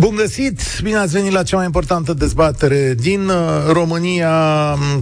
Bun găsit! Bine ați venit la cea mai importantă dezbatere din uh, România.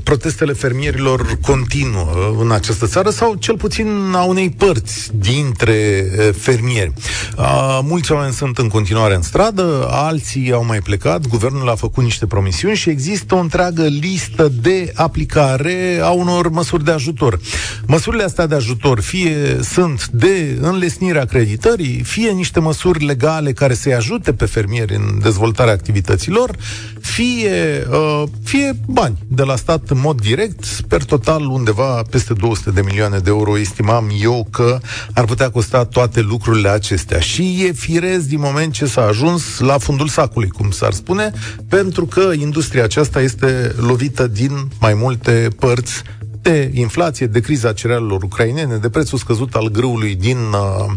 Protestele fermierilor continuă în această țară sau cel puțin a unei părți dintre uh, fermieri. Uh, mulți oameni sunt în continuare în stradă, alții au mai plecat, guvernul a făcut niște promisiuni și există o întreagă listă de aplicare a unor măsuri de ajutor. Măsurile astea de ajutor fie sunt de înlesnirea acreditării, fie niște măsuri legale care să-i ajute pe fermieri fermieri în dezvoltarea activităților, fie, uh, fie bani de la stat în mod direct, per total undeva peste 200 de milioane de euro, estimam eu că ar putea costa toate lucrurile acestea. Și e firez din moment ce s-a ajuns la fundul sacului, cum s-ar spune, pentru că industria aceasta este lovită din mai multe părți de inflație, de criza cerealelor ucrainene, de prețul scăzut al grâului din, uh,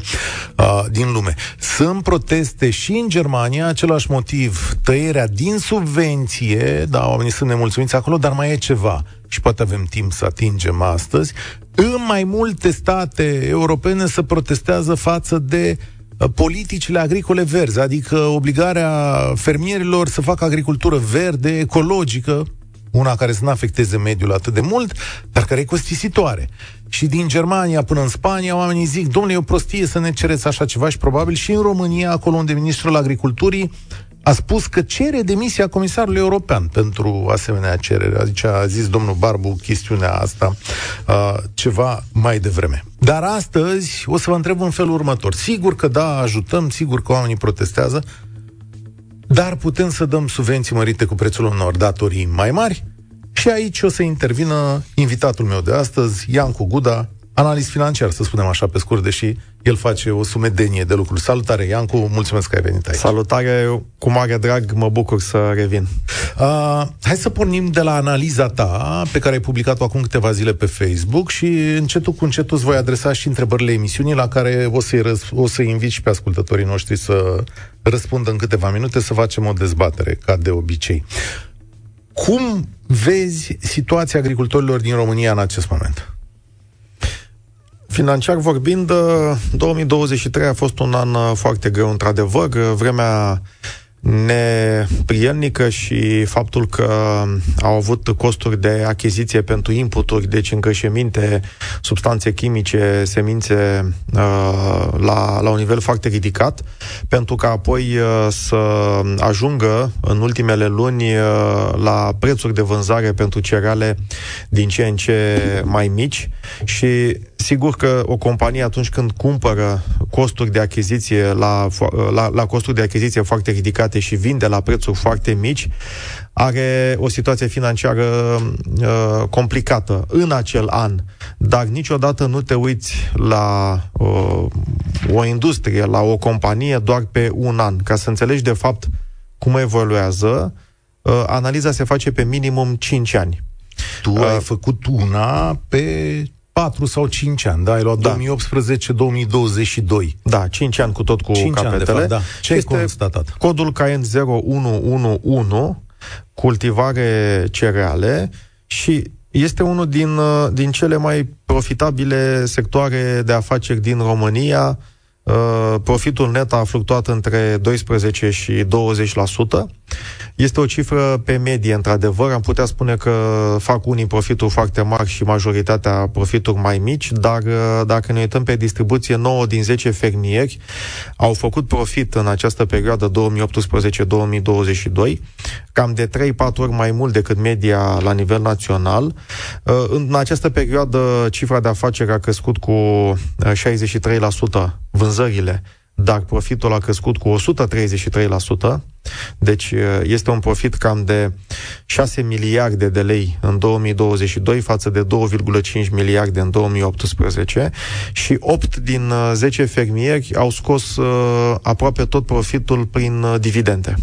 uh, din lume. Sunt proteste și în Germania, același motiv, tăierea din subvenție, da, oamenii sunt nemulțumiți acolo, dar mai e ceva. Și poate avem timp să atingem astăzi, în mai multe state europene se protestează față de uh, politicile agricole verzi, adică obligarea fermierilor să facă agricultură verde, ecologică, una care să nu afecteze mediul atât de mult, dar care e costisitoare. Și din Germania până în Spania, oamenii zic, domnule, e o prostie să ne cereți așa ceva și probabil și în România, acolo unde ministrul agriculturii a spus că cere demisia comisarului european pentru asemenea cerere. Adică a zis domnul Barbu chestiunea asta uh, ceva mai devreme. Dar astăzi o să vă întreb în felul următor. Sigur că da, ajutăm, sigur că oamenii protestează, dar putem să dăm subvenții mărite cu prețul unor datorii mai mari? Și aici o să intervină invitatul meu de astăzi, Iancu Guda, analist financiar, să spunem așa pe scurt, deși el face o sumedenie de lucruri. Salutare, Iancu, mulțumesc că ai venit aici. Salutare, cu mare drag, mă bucur să revin. Uh, hai să pornim de la analiza ta, pe care ai publicat-o acum câteva zile pe Facebook și încetul cu încetul îți voi adresa și întrebările emisiunii la care o să-i, răz- o să invit și pe ascultătorii noștri să răspundă în câteva minute, să facem o dezbatere, ca de obicei. Cum vezi situația agricultorilor din România în acest moment? Financiar vorbind, 2023 a fost un an foarte greu, într-adevăr. Vremea neprielnică și faptul că au avut costuri de achiziție pentru inputuri, deci încășeminte, substanțe chimice, semințe uh, la, la un nivel foarte ridicat, pentru că apoi uh, să ajungă în ultimele luni uh, la prețuri de vânzare pentru cereale din ce în ce mai mici și sigur că o companie atunci când cumpără costuri de achiziție la, la, la costuri de achiziție foarte ridicate ridicate și vinde la prețuri foarte mici, are o situație financiară uh, complicată în acel an, dar niciodată nu te uiți la uh, o industrie, la o companie doar pe un an, ca să înțelegi de fapt cum evoluează. Uh, analiza se face pe minimum 5 ani. Tu uh, ai făcut una pe 4 sau 5 ani, da? Ai luat da. 2018-2022. Da, 5 ani cu tot cu 5 capetele. Ani, de fapt, da. Ce este ai constatat? Codul KN 0111, cultivare cereale și este unul din, uh, din cele mai profitabile sectoare de afaceri din România, Uh, profitul net a fluctuat între 12 și 20%. Este o cifră pe medie, într-adevăr. Am putea spune că fac unii profituri foarte mari și majoritatea profituri mai mici, dar uh, dacă ne uităm pe distribuție, 9 din 10 fermieri au făcut profit în această perioadă 2018-2022, cam de 3-4 ori mai mult decât media la nivel național. Uh, în această perioadă, cifra de afaceri a crescut cu 63% vânzările, dar profitul a crescut cu 133%, deci este un profit cam de 6 miliarde de lei în 2022 față de 2,5 miliarde în 2018 și 8 din 10 fermieri au scos uh, aproape tot profitul prin uh, dividende,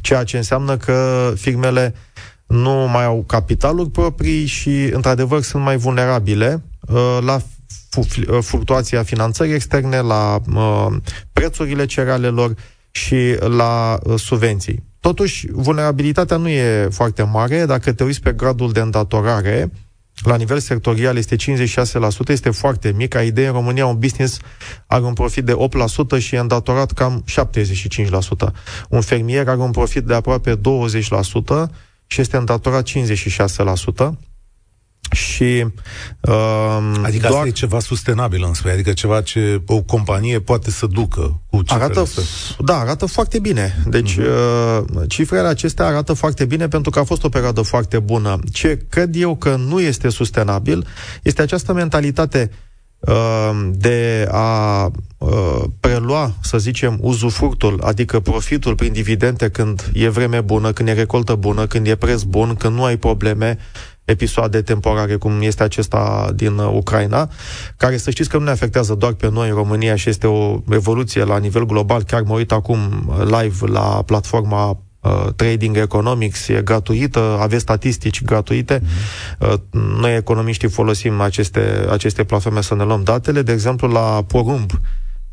ceea ce înseamnă că firmele nu mai au capitaluri proprii și, într-adevăr, sunt mai vulnerabile uh, la Uh, fluctuația finanțării externe, la uh, prețurile cerealelor și la uh, subvenții. totuși, vulnerabilitatea nu e foarte mare. Dacă te uiți pe gradul de îndatorare, la nivel sectorial este 56%, este foarte mic. Ca idee, în România un business are un profit de 8% și e îndatorat cam 75%. Un fermier are un profit de aproape 20% și este îndatorat 56%. Și, uh, adică doar... asta e ceva sustenabil în spre, adică ceva ce o companie poate să ducă cu arată, astea. Da, arată foarte bine. Deci uh-huh. uh, cifrele acestea arată foarte bine pentru că a fost o perioadă foarte bună. Ce cred eu că nu este sustenabil este această mentalitate uh, de a uh, prelua, să zicem, uzufructul, adică profitul prin dividende când e vreme bună, când e recoltă bună, când e preț bun, când nu ai probleme, episoade temporare, cum este acesta din uh, Ucraina, care să știți că nu ne afectează doar pe noi în România și este o evoluție la nivel global. Chiar mă uit acum live la platforma uh, Trading Economics, e gratuită, aveți statistici gratuite. Mm-hmm. Uh, noi, economiștii, folosim aceste, aceste platforme să ne luăm datele. De exemplu, la porumb,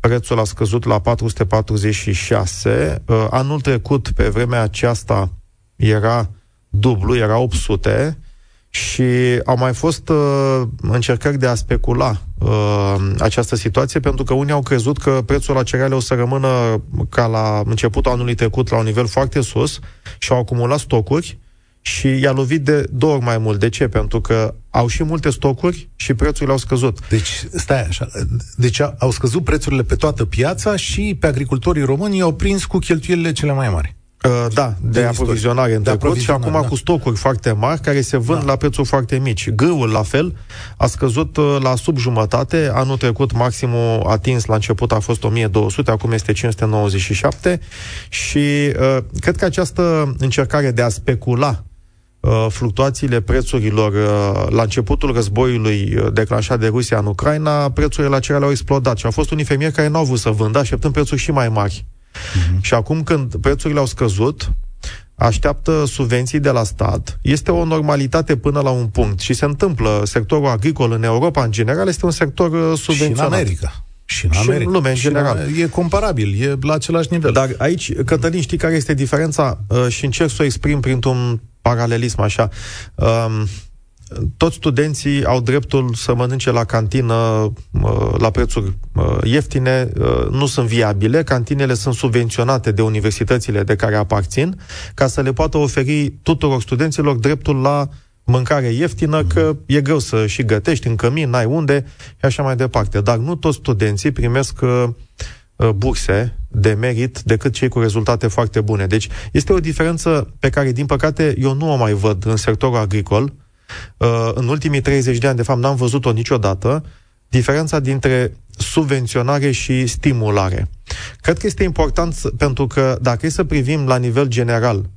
prețul a scăzut la 446. Uh, anul trecut, pe vremea aceasta, era dublu, era 800 și au mai fost uh, încercări de a specula uh, această situație, pentru că unii au crezut că prețul la cereale o să rămână ca la începutul anului trecut la un nivel foarte sus și au acumulat stocuri și i-a lovit de două ori mai mult. De ce? Pentru că au și multe stocuri și prețurile au scăzut. Deci, stai așa, deci au scăzut prețurile pe toată piața și pe agricultorii români au prins cu cheltuielile cele mai mari. Uh, da, de, de aprovizionare în trecut și acum da. cu stocuri foarte mari care se vând da. la prețuri foarte mici. Gâul, la fel, a scăzut uh, la sub jumătate. Anul trecut maximul atins la început a fost 1200, acum este 597 și uh, cred că această încercare de a specula uh, fluctuațiile prețurilor uh, la începutul războiului uh, declanșat de Rusia în Ucraina, prețurile la cereale au explodat și au fost unii fermieri care nu au vrut să vândă, așteptând prețuri și mai mari. Uh-huh. Și acum când prețurile au scăzut, așteaptă subvenții de la stat. Este o normalitate până la un punct și se întâmplă. Sectorul agricol în Europa, în general, este un sector subvenționat. Uh, și în America. Și în America. Și în lume, în general. În, e comparabil, e la același nivel. Dar aici, Cătălin, știi care este diferența? Uh, și încerc să o exprim printr-un paralelism așa. Uh, toți studenții au dreptul să mănânce la cantină la prețuri ieftine, nu sunt viabile, cantinele sunt subvenționate de universitățile de care aparțin, ca să le poată oferi tuturor studenților dreptul la mâncare ieftină, că e greu să și gătești în cămin, n-ai unde și așa mai departe. Dar nu toți studenții primesc burse de merit decât cei cu rezultate foarte bune. Deci este o diferență pe care, din păcate, eu nu o mai văd în sectorul agricol, Uh, în ultimii 30 de ani, de fapt, n-am văzut-o niciodată, diferența dintre subvenționare și stimulare. Cred că este important pentru că dacă e să privim la nivel general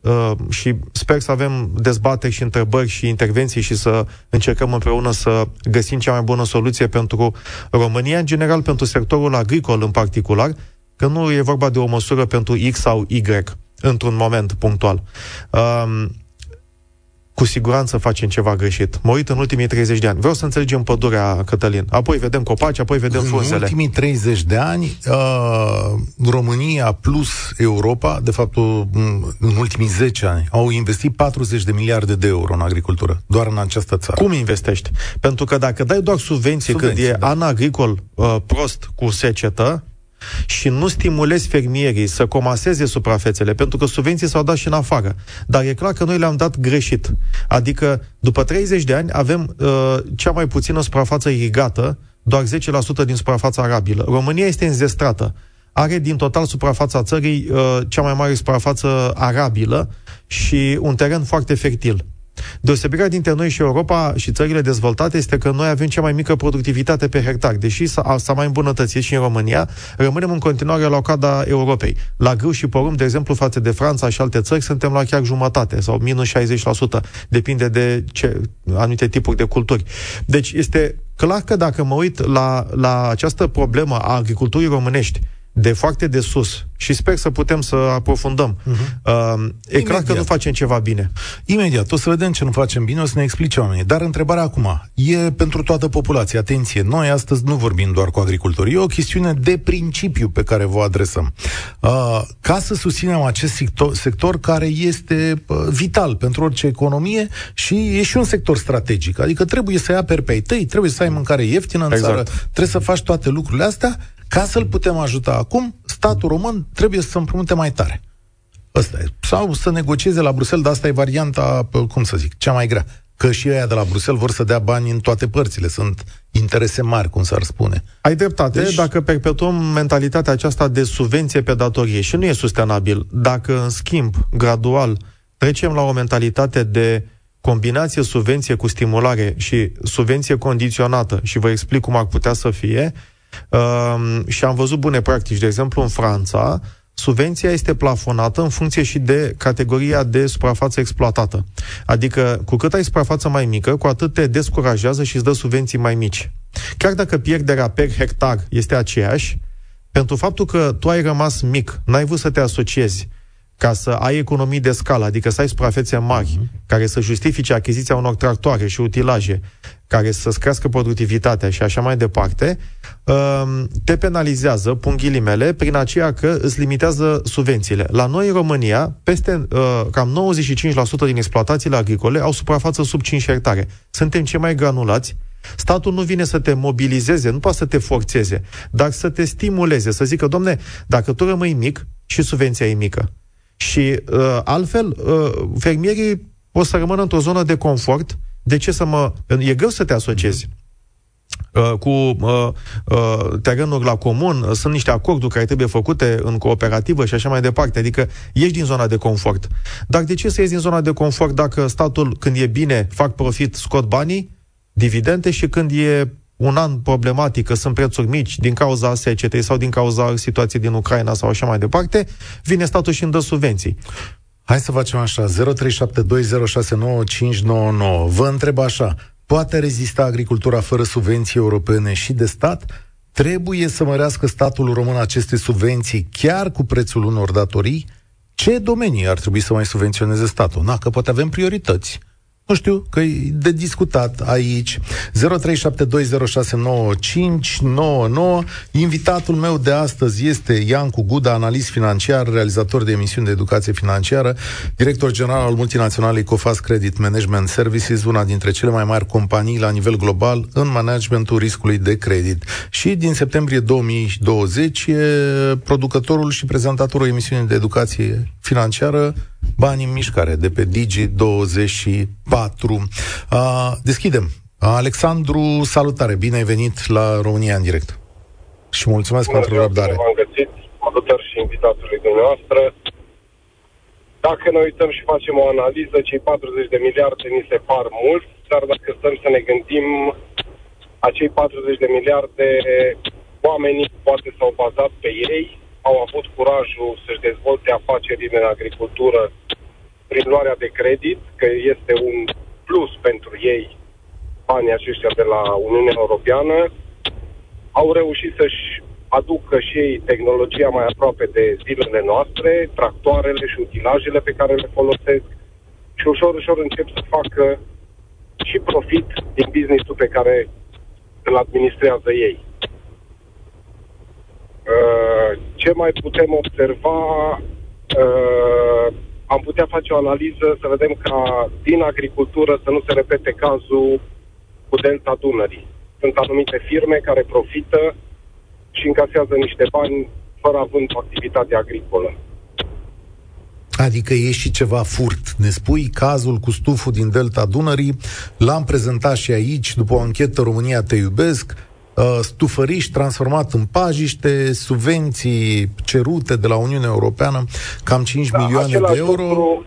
uh, și sper să avem dezbateri și întrebări și intervenții și să încercăm împreună să găsim cea mai bună soluție pentru România, în general pentru sectorul agricol în particular, că nu e vorba de o măsură pentru X sau Y într-un moment punctual. Uh, cu siguranță facem ceva greșit. Mă uit în ultimii 30 de ani. Vreau să înțelegem pădurea, Cătălin. Apoi vedem copaci, apoi vedem în frunzele. În ultimii 30 de ani, uh, România plus Europa, de fapt în ultimii 10 ani, au investit 40 de miliarde de euro în agricultură, doar în această țară. Cum investești? Pentru că dacă dai doar subvenții, subvenții când e da. an agricol uh, prost cu secetă, și nu stimulezi fermierii să comaseze suprafețele, pentru că subvenții s-au dat și în afară. Dar e clar că noi le-am dat greșit. Adică, după 30 de ani, avem uh, cea mai puțină suprafață irigată, doar 10% din suprafața arabilă. România este înzestrată. Are din total suprafața țării uh, cea mai mare suprafață arabilă și un teren foarte fertil. Deosebirea dintre noi și Europa și țările dezvoltate este că noi avem cea mai mică productivitate pe hectar. Deși s-a, s-a mai îmbunătățit și în România, rămânem în continuare la cada Europei. La grâu și porumb, de exemplu, față de Franța și alte țări, suntem la chiar jumătate sau minus 60%. Depinde de ce, anumite tipuri de culturi. Deci este clar că dacă mă uit la, la această problemă a agriculturii românești, de foarte de sus și sper să putem să aprofundăm. Uh-huh. Uh, e clar că nu facem ceva bine. Imediat, o să vedem ce nu facem bine, o să ne explice oamenii. Dar întrebarea acum e pentru toată populația. Atenție, noi astăzi nu vorbim doar cu agricultorii, e o chestiune de principiu pe care vă adresăm. Uh, ca să susținem acest sector, sector care este uh, vital pentru orice economie și e și un sector strategic. Adică trebuie să ai aperi pe tăi, trebuie să ai mâncare ieftină în exact. țară, trebuie să faci toate lucrurile astea ca să-l putem ajuta acum, statul român trebuie să împrumute mai tare. Asta e. Sau să negocieze la Bruxelles, dar asta e varianta, cum să zic, cea mai grea. Că și ăia de la Bruxelles vor să dea bani în toate părțile. Sunt interese mari, cum s-ar spune. Ai dreptate, deci... dacă perpetuăm mentalitatea aceasta de subvenție pe datorie și nu e sustenabil, dacă în schimb, gradual, trecem la o mentalitate de combinație subvenție cu stimulare și subvenție condiționată și vă explic cum ar putea să fie, Uh, și am văzut bune practici. De exemplu, în Franța, subvenția este plafonată în funcție și de categoria de suprafață exploatată. Adică, cu cât ai suprafață mai mică, cu atât te descurajează și îți dă subvenții mai mici. Chiar dacă pierderea per hectar este aceeași, pentru faptul că tu ai rămas mic, n-ai vrut să te asociezi, ca să ai economii de scală, adică să ai suprafețe mari, uh-huh. care să justifice achiziția unor tractoare și utilaje, care să-ți crească productivitatea și așa mai departe, um, te penalizează, pun ghilimele, prin aceea că îți limitează subvențiile. La noi, în România, peste uh, cam 95% din exploatațiile agricole au suprafață sub 5 hectare. Suntem cei mai granulați, Statul nu vine să te mobilizeze, nu poate să te forțeze, dar să te stimuleze, să zică, domne, dacă tu rămâi mic și subvenția e mică, și uh, altfel, uh, fermierii o să rămână într-o zonă de confort. De ce să mă... E greu să te asociezi uh, cu uh, uh, terenuri la comun, uh, sunt niște acorduri care trebuie făcute în cooperativă și așa mai departe, adică ieși din zona de confort. Dar de ce să ieși din zona de confort dacă statul, când e bine, fac profit, scot banii, dividende și când e un an problematic, că sunt prețuri mici din cauza secetei sau din cauza situației din Ucraina sau așa mai departe, vine statul și îmi dă subvenții. Hai să facem așa, 0372069599. Vă întreb așa, poate rezista agricultura fără subvenții europene și de stat? Trebuie să mărească statul român aceste subvenții chiar cu prețul unor datorii? Ce domenii ar trebui să mai subvenționeze statul? Na, că poate avem priorități nu știu, că e de discutat aici. 0372069599. Invitatul meu de astăzi este Iancu Guda, analist financiar, realizator de emisiuni de educație financiară, director general al multinaționalei Cofas Credit Management Services, una dintre cele mai mari companii la nivel global în managementul riscului de credit. Și din septembrie 2020 e producătorul și prezentatorul emisiunii de educație financiară Bani în mișcare, de pe Digi24. Uh, deschidem. Alexandru, salutare, bine ai venit la România în direct. Și mulțumesc Bună pentru răbdare. V-am găsit, salutări și invitatului dumneavoastră. Dacă ne uităm și facem o analiză, cei 40 de miliarde ni se par mult, dar dacă stăm să ne gândim, acei 40 de miliarde, oamenii poate s-au bazat pe ei, au avut curajul să-și dezvolte afaceri în agricultură prin luarea de credit, că este un plus pentru ei banii aceștia de la Uniunea Europeană, au reușit să-și aducă și ei tehnologia mai aproape de zilele noastre, tractoarele și utilajele pe care le folosesc și ușor, ușor încep să facă și profit din business-ul pe care îl administrează ei. Uh, ce mai putem observa? Uh, am putea face o analiză să vedem ca din agricultură să nu se repete cazul cu Delta Dunării. Sunt anumite firme care profită și încasează niște bani fără având o activitate agricolă. Adică e și ceva furt. Ne spui cazul cu stuful din Delta Dunării, l-am prezentat și aici, după o anchetă România Te Iubesc, Uh, stufăriș transformat în pajiște, subvenții cerute de la Uniunea Europeană, cam 5 da, milioane de euro. Lucru,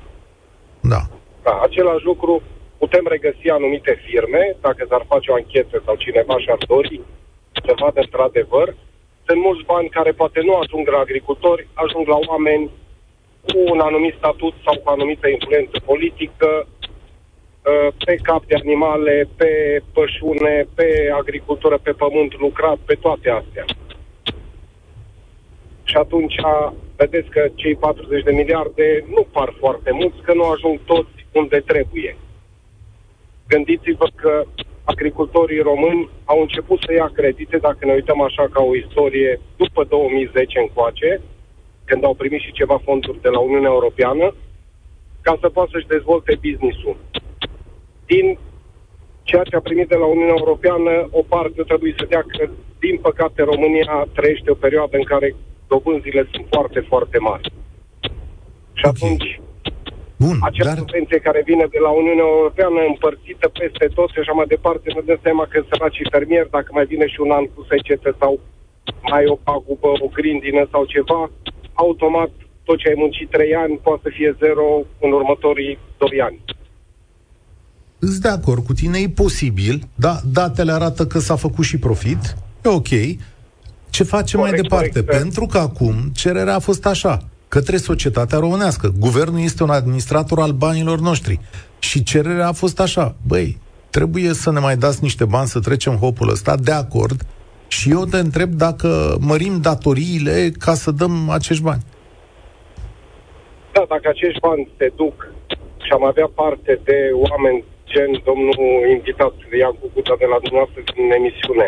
da. da. Același lucru putem regăsi anumite firme, dacă s-ar face o anchetă sau cineva și-ar dori să vadă într-adevăr, sunt mulți bani care poate nu ajung la agricultori, ajung la oameni cu un anumit statut sau cu anumită influență politică, Uh, pe cap de animale, pe pășune, pe agricultură, pe pământ lucrat, pe toate astea. Și atunci vedeți că cei 40 de miliarde nu par foarte mulți, că nu ajung toți unde trebuie. Gândiți-vă că agricultorii români au început să ia credite, dacă ne uităm așa ca o istorie, după 2010 încoace, când au primit și ceva fonduri de la Uniunea Europeană, ca să poată să-și dezvolte business-ul. Din ceea ce a primit de la Uniunea Europeană, o parte trebuie să dea că, din păcate, România trăiește o perioadă în care dobânzile sunt foarte, foarte mari. Și okay. atunci, Bun, acea dar... subvenție care vine de la Uniunea Europeană împărțită peste tot și așa mai departe, ne dăm seama că săracii fermieri, dacă mai vine și un an cu secete sau mai o pagubă, o grindină sau ceva, automat tot ce ai muncit 3 ani poate să fie zero în următorii 2 ani. Îți de acord cu tine, e posibil, da, datele arată că s-a făcut și profit, e ok. Ce facem corect, mai departe? Corect, Pentru că acum cererea a fost așa către societatea românească. Guvernul este un administrator al banilor noștri. Și cererea a fost așa, băi, trebuie să ne mai dați niște bani să trecem hopul ăsta, de acord, și eu te întreb dacă mărim datoriile ca să dăm acești bani. Da, dacă acești bani se duc și am avea parte de oameni gen domnul invitat Ian Cucuta de la dumneavoastră din emisiune,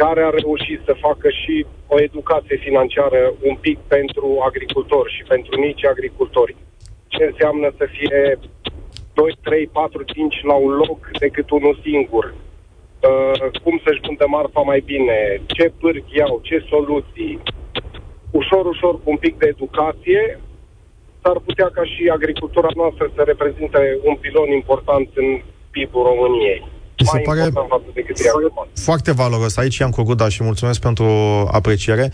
care a reușit să facă și o educație financiară un pic pentru agricultori și pentru mici agricultori. Ce înseamnă să fie 2, 3, 4, 5 la un loc decât unul singur. Uh, cum să-și vândă marfa mai bine, ce pârghi iau, ce soluții. Ușor, ușor, cu un pic de educație, s-ar putea ca și agricultura noastră să reprezinte un pilon important în PIB-ul României. Mi se pare foarte valoros. Aici am Coguda și mulțumesc pentru apreciere.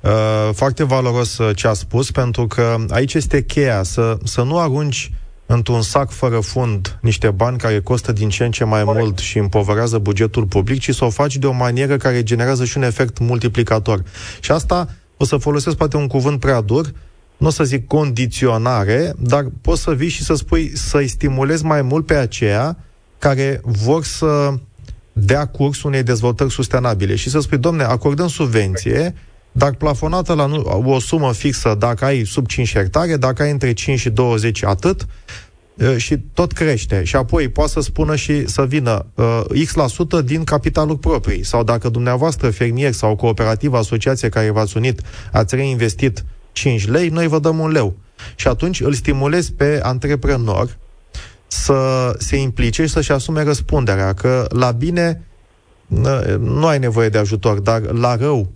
Uh, foarte valoros uh, ce a spus, pentru că aici este cheia, să, să nu arunci într-un sac fără fund niște bani care costă din ce în ce mai Corect. mult și împovărează bugetul public, ci să o faci de o manieră care generează și un efect multiplicator. Și asta o să folosesc poate un cuvânt prea dur, nu o să zic condiționare, dar poți să vii și să spui să-i stimulezi mai mult pe aceea care vor să dea curs unei dezvoltări sustenabile și să spui, domne, acordăm subvenție, dar plafonată la o sumă fixă dacă ai sub 5 hectare, dacă ai între 5 și 20 atât, și tot crește. Și apoi poate să spună și să vină uh, X% la sută din capitalul proprii. Sau dacă dumneavoastră, fermier sau cooperativă, asociație care v-ați unit, ați reinvestit 5 lei, noi vă dăm un leu. Și atunci îl stimulezi pe antreprenor să se implice și să-și asume răspunderea, că la bine nu ai nevoie de ajutor, dar la rău,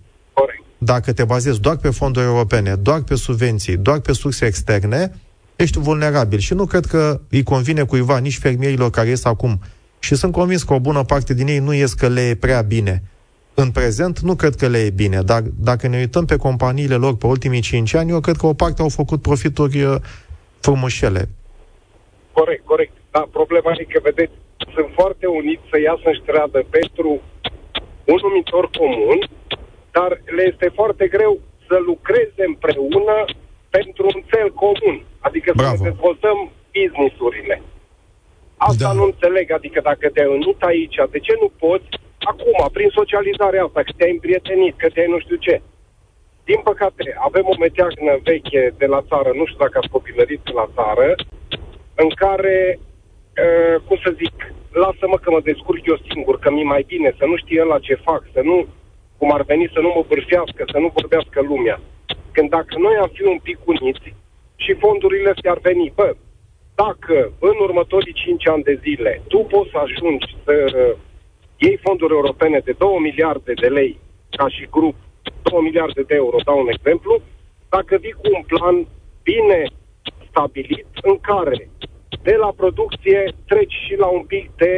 dacă te bazezi doar pe fonduri europene, doar pe subvenții, doar pe surse externe, ești vulnerabil. Și nu cred că îi convine cuiva, nici fermierilor care ies acum. Și sunt convins că o bună parte din ei nu ies că le e prea bine. În prezent, nu cred că le e bine, dar dacă ne uităm pe companiile lor pe ultimii 5 ani, eu cred că o parte au făcut profituri uh, frumușele. Corect, corect. Dar problema e că, vedeți, sunt foarte uniți să iasă în stradă pentru un numitor comun, dar le este foarte greu să lucreze împreună pentru un cel comun. Adică Bravo. să ne dezvoltăm business-urile. Asta da. nu înțeleg, adică dacă te-ai unit aici, de ce nu poți acum, prin socializarea asta, că te-ai împrietenit, că te-ai nu știu ce. Din păcate, avem o meteagnă veche de la țară, nu știu dacă ați copilărit la țară, în care, uh, cum să zic, lasă-mă că mă descurc eu singur, că mi mai bine, să nu știe la ce fac, să nu, cum ar veni, să nu mă bârfească, să nu vorbească lumea. Când dacă noi am fi un pic uniți și fondurile astea ar veni, bă, dacă în următorii 5 ani de zile tu poți să ajungi să uh, iei fonduri europene de 2 miliarde de lei ca și grup, 2 miliarde de euro, dau un exemplu, dacă vii cu un plan bine stabilit în care de la producție treci și la un pic de,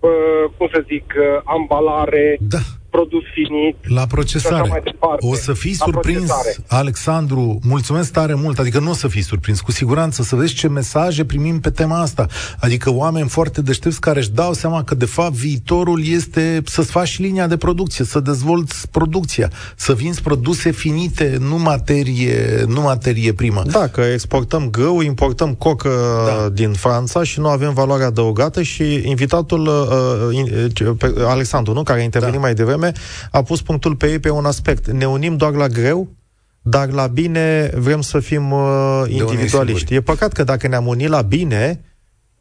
uh, cum să zic, uh, ambalare, da produs finit. La procesare. O să fii surprins, Alexandru, mulțumesc tare mult, adică nu o să fii surprins, cu siguranță, să vezi ce mesaje primim pe tema asta. Adică oameni foarte deștepți care își dau seama că, de fapt, viitorul este să-ți faci linia de producție, să dezvolți producția, să vinzi produse finite, nu materie, nu materie primă. Da, că exportăm grâu, importăm cocă da. din Franța și nu avem valoare adăugată și invitatul uh, uh, Alexandru, nu, care a intervenit da. mai devreme, a pus punctul pe ei pe un aspect. Ne unim doar la greu? dar la bine vrem să fim uh, individualiști. E păcat că dacă ne-am unit la bine,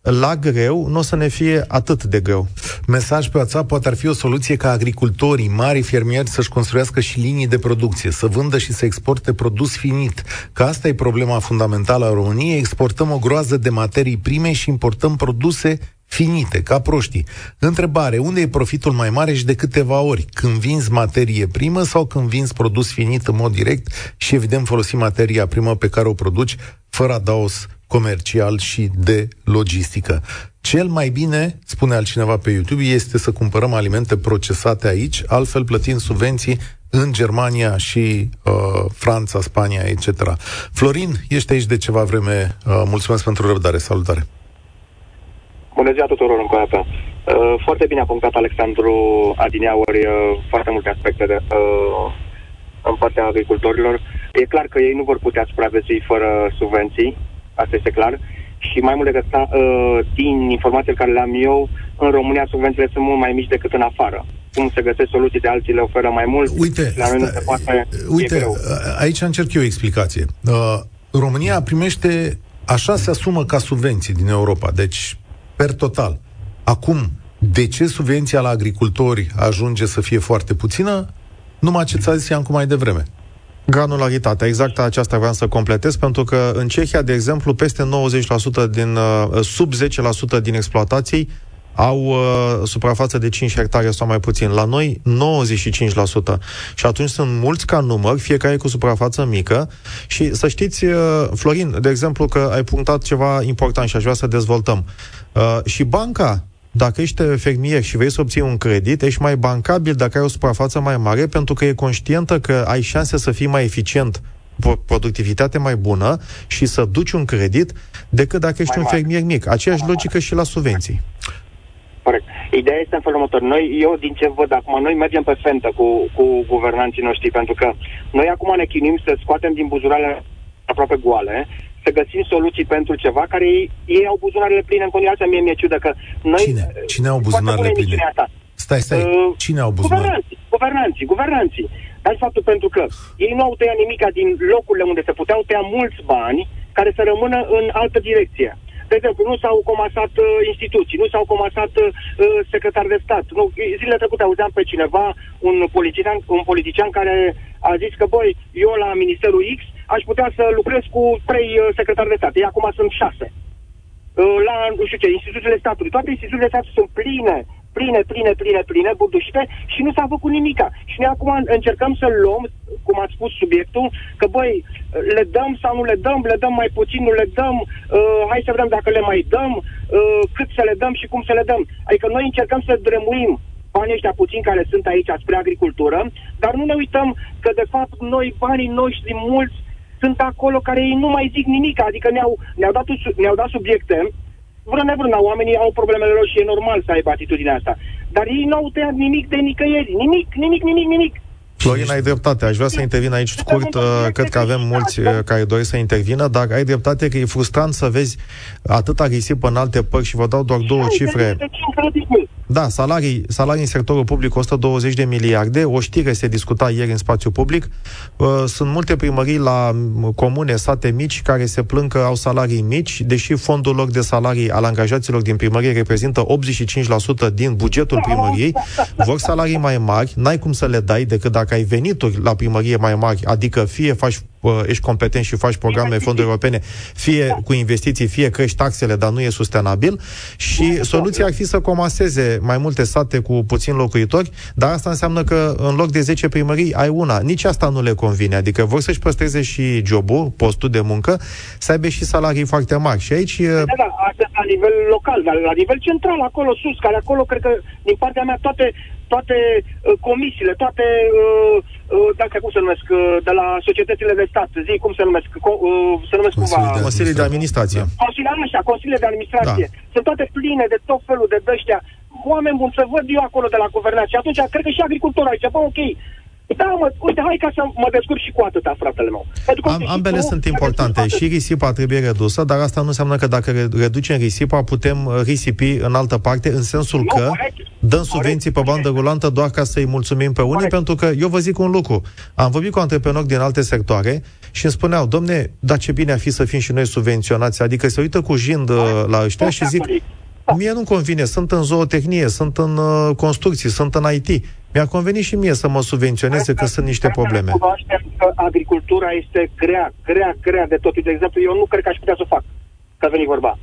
la greu nu o să ne fie atât de greu. Mesaj pe WhatsApp poate ar fi o soluție ca agricultorii, mari fermieri să-și construiască și linii de producție, să vândă și să exporte produs finit. Că asta e problema fundamentală a României, exportăm o groază de materii prime și importăm produse finite, ca proștii. Întrebare, unde e profitul mai mare și de câteva ori? Când vinzi materie primă sau când vinzi produs finit în mod direct și evident folosi materia primă pe care o produci fără adaos comercial și de logistică. Cel mai bine, spune altcineva pe YouTube, este să cumpărăm alimente procesate aici, altfel plătind subvenții în Germania și uh, Franța, Spania, etc. Florin, ești aici de ceva vreme. Uh, mulțumesc pentru răbdare. Salutare! Bună ziua tuturor încă o dată. Uh, foarte bine a punctat Alexandru Adineauri uh, foarte multe aspecte de, uh, în partea agricultorilor. E clar că ei nu vor putea supraviețui fără subvenții, asta este clar. Și mai mult decât asta, uh, din informațiile care le-am eu, în România subvențiile sunt mult mai mici decât în afară. Cum se găsesc soluții de alții le oferă mai mult. Uite, la noi nu se poate, uite aici încerc eu o explicație. Uh, România primește, așa se asumă ca subvenții din Europa, deci per total. Acum, de ce subvenția la agricultori ajunge să fie foarte puțină? Numai ce ți-a zis Iancu mai devreme. Granularitatea, exact aceasta vreau să completez, pentru că în Cehia, de exemplu, peste 90% din, uh, sub 10% din exploatații au uh, suprafață de 5 hectare sau mai puțin. La noi, 95%. Și atunci sunt mulți ca număr, fiecare cu suprafață mică. Și să știți, uh, Florin, de exemplu, că ai punctat ceva important și aș vrea să dezvoltăm. Uh, și banca dacă ești fermier și vrei să obții un credit, ești mai bancabil dacă ai o suprafață mai mare, pentru că e conștientă că ai șanse să fii mai eficient, productivitate mai bună și să duci un credit decât dacă ești mai un fermier mic. Aceeași logică și la subvenții. Corect. Ideea este în felul următor. Noi, eu din ce văd acum, noi mergem pe fentă cu, cu guvernanții noștri, pentru că noi acum ne chinim să scoatem din buzunarele aproape goale să găsim soluții pentru ceva care ei, ei au buzunarele pline în continuare. Mie mi-e ciudă că noi... Cine? Cine au buzunarele pline? Asta. Stai, stai. Uh, Cine au buzunarele? Guvernanții, guvernanții, guvernanții. Dar faptul pentru că ei nu au tăiat nimica din locurile unde se puteau tăia mulți bani care să rămână în altă direcție. De exemplu, nu s-au comasat uh, instituții, nu s-au comasat uh, secretari de stat. Nu, zilele trecute auzeam pe cineva, un politician, un politician care a zis că, băi, eu la Ministerul X aș putea să lucrez cu trei uh, secretari de stat. Ei acum sunt șase. Uh, la, nu știu ce, instituțiile statului. Toate instituțiile statului sunt pline, pline, pline, pline, pline, burdușite și nu s-a făcut nimica. Și noi acum încercăm să luăm, cum ați spus subiectul, că băi, le dăm sau nu le dăm, le dăm mai puțin, nu le dăm, uh, hai să vedem dacă le mai dăm, uh, cât să le dăm și cum să le dăm. Adică noi încercăm să dremuim banii ăștia puțini care sunt aici spre agricultură, dar nu ne uităm că de fapt noi, banii noștri mulți, sunt acolo care ei nu mai zic nimic, adică ne-au, ne-au, dat, ne-au dat subiecte, vrând nevrând, oamenii au problemele lor și e normal să aibă atitudinea asta. Dar ei nu au tăiat nimic de nicăieri, nimic, nimic, nimic, nimic. Florin, ai dreptate. Aș vrea să intervin aici scurt. Uh, cred că avem mulți uh, care doresc să intervină, dar ai dreptate că e frustrant să vezi atâta risipă în alte părți și vă dau doar două cifre. Da, salarii, salarii în sectorul public 120 de miliarde. O știre se discuta ieri în spațiu public. Uh, sunt multe primării la comune, sate mici, care se plâng că au salarii mici, deși fondul lor de salarii al angajaților din primărie reprezintă 85% din bugetul primăriei. Vor salarii mai mari, n-ai cum să le dai decât dacă ai venituri la primărie mai mari, adică fie faci ești competent și faci programe fonduri europene, fie da. cu investiții, fie crești taxele, dar nu e sustenabil. Și da, soluția ar fi să comaseze mai multe sate cu puțin locuitori, dar asta înseamnă că în loc de 10 primării ai una. Nici asta nu le convine. Adică vor să-și păstreze și jobul, postul de muncă, să aibă și salarii foarte mari. Și aici... Da, da, asta la nivel local, dar la nivel central, acolo sus, care acolo, cred că, din partea mea, toate toate uh, comisiile, toate, uh, uh, dacă cum se numesc, uh, de la societățile de stat, zi cum se numesc, co- uh, se numesc cumva... Consilii de administrație. Consilii, așa, consiliile de administrație. Da. Sunt toate pline de tot felul de dăștia. Oameni buni, să văd eu acolo de la guvernare. Și atunci, cred că și agricultorul aici, bă, ok, da, mă, uite, hai ca să mă descurc și cu atâta, fratele meu. Am, ambele tu, sunt importante. Și risipa trebuie redusă, dar asta nu înseamnă că dacă reducem risipa, putem risipi în altă parte, în sensul nu, că... Corect dăm subvenții pe bandă rulantă doar ca să-i mulțumim pe unii, Corect. pentru că eu vă zic un lucru. Am vorbit cu antreprenori din alte sectoare și îmi spuneau, domne, dar ce bine ar fi să fim și noi subvenționați, adică se uită cu jind uh, la ăștia și zic, mie nu convine, sunt în zootehnie, sunt în uh, construcții, sunt în IT. Mi-a convenit și mie să mă subvenționeze, că sunt niște probleme. că agricultura este grea, grea, grea de tot. De exemplu, eu nu cred că aș putea să o fac, că veni vorba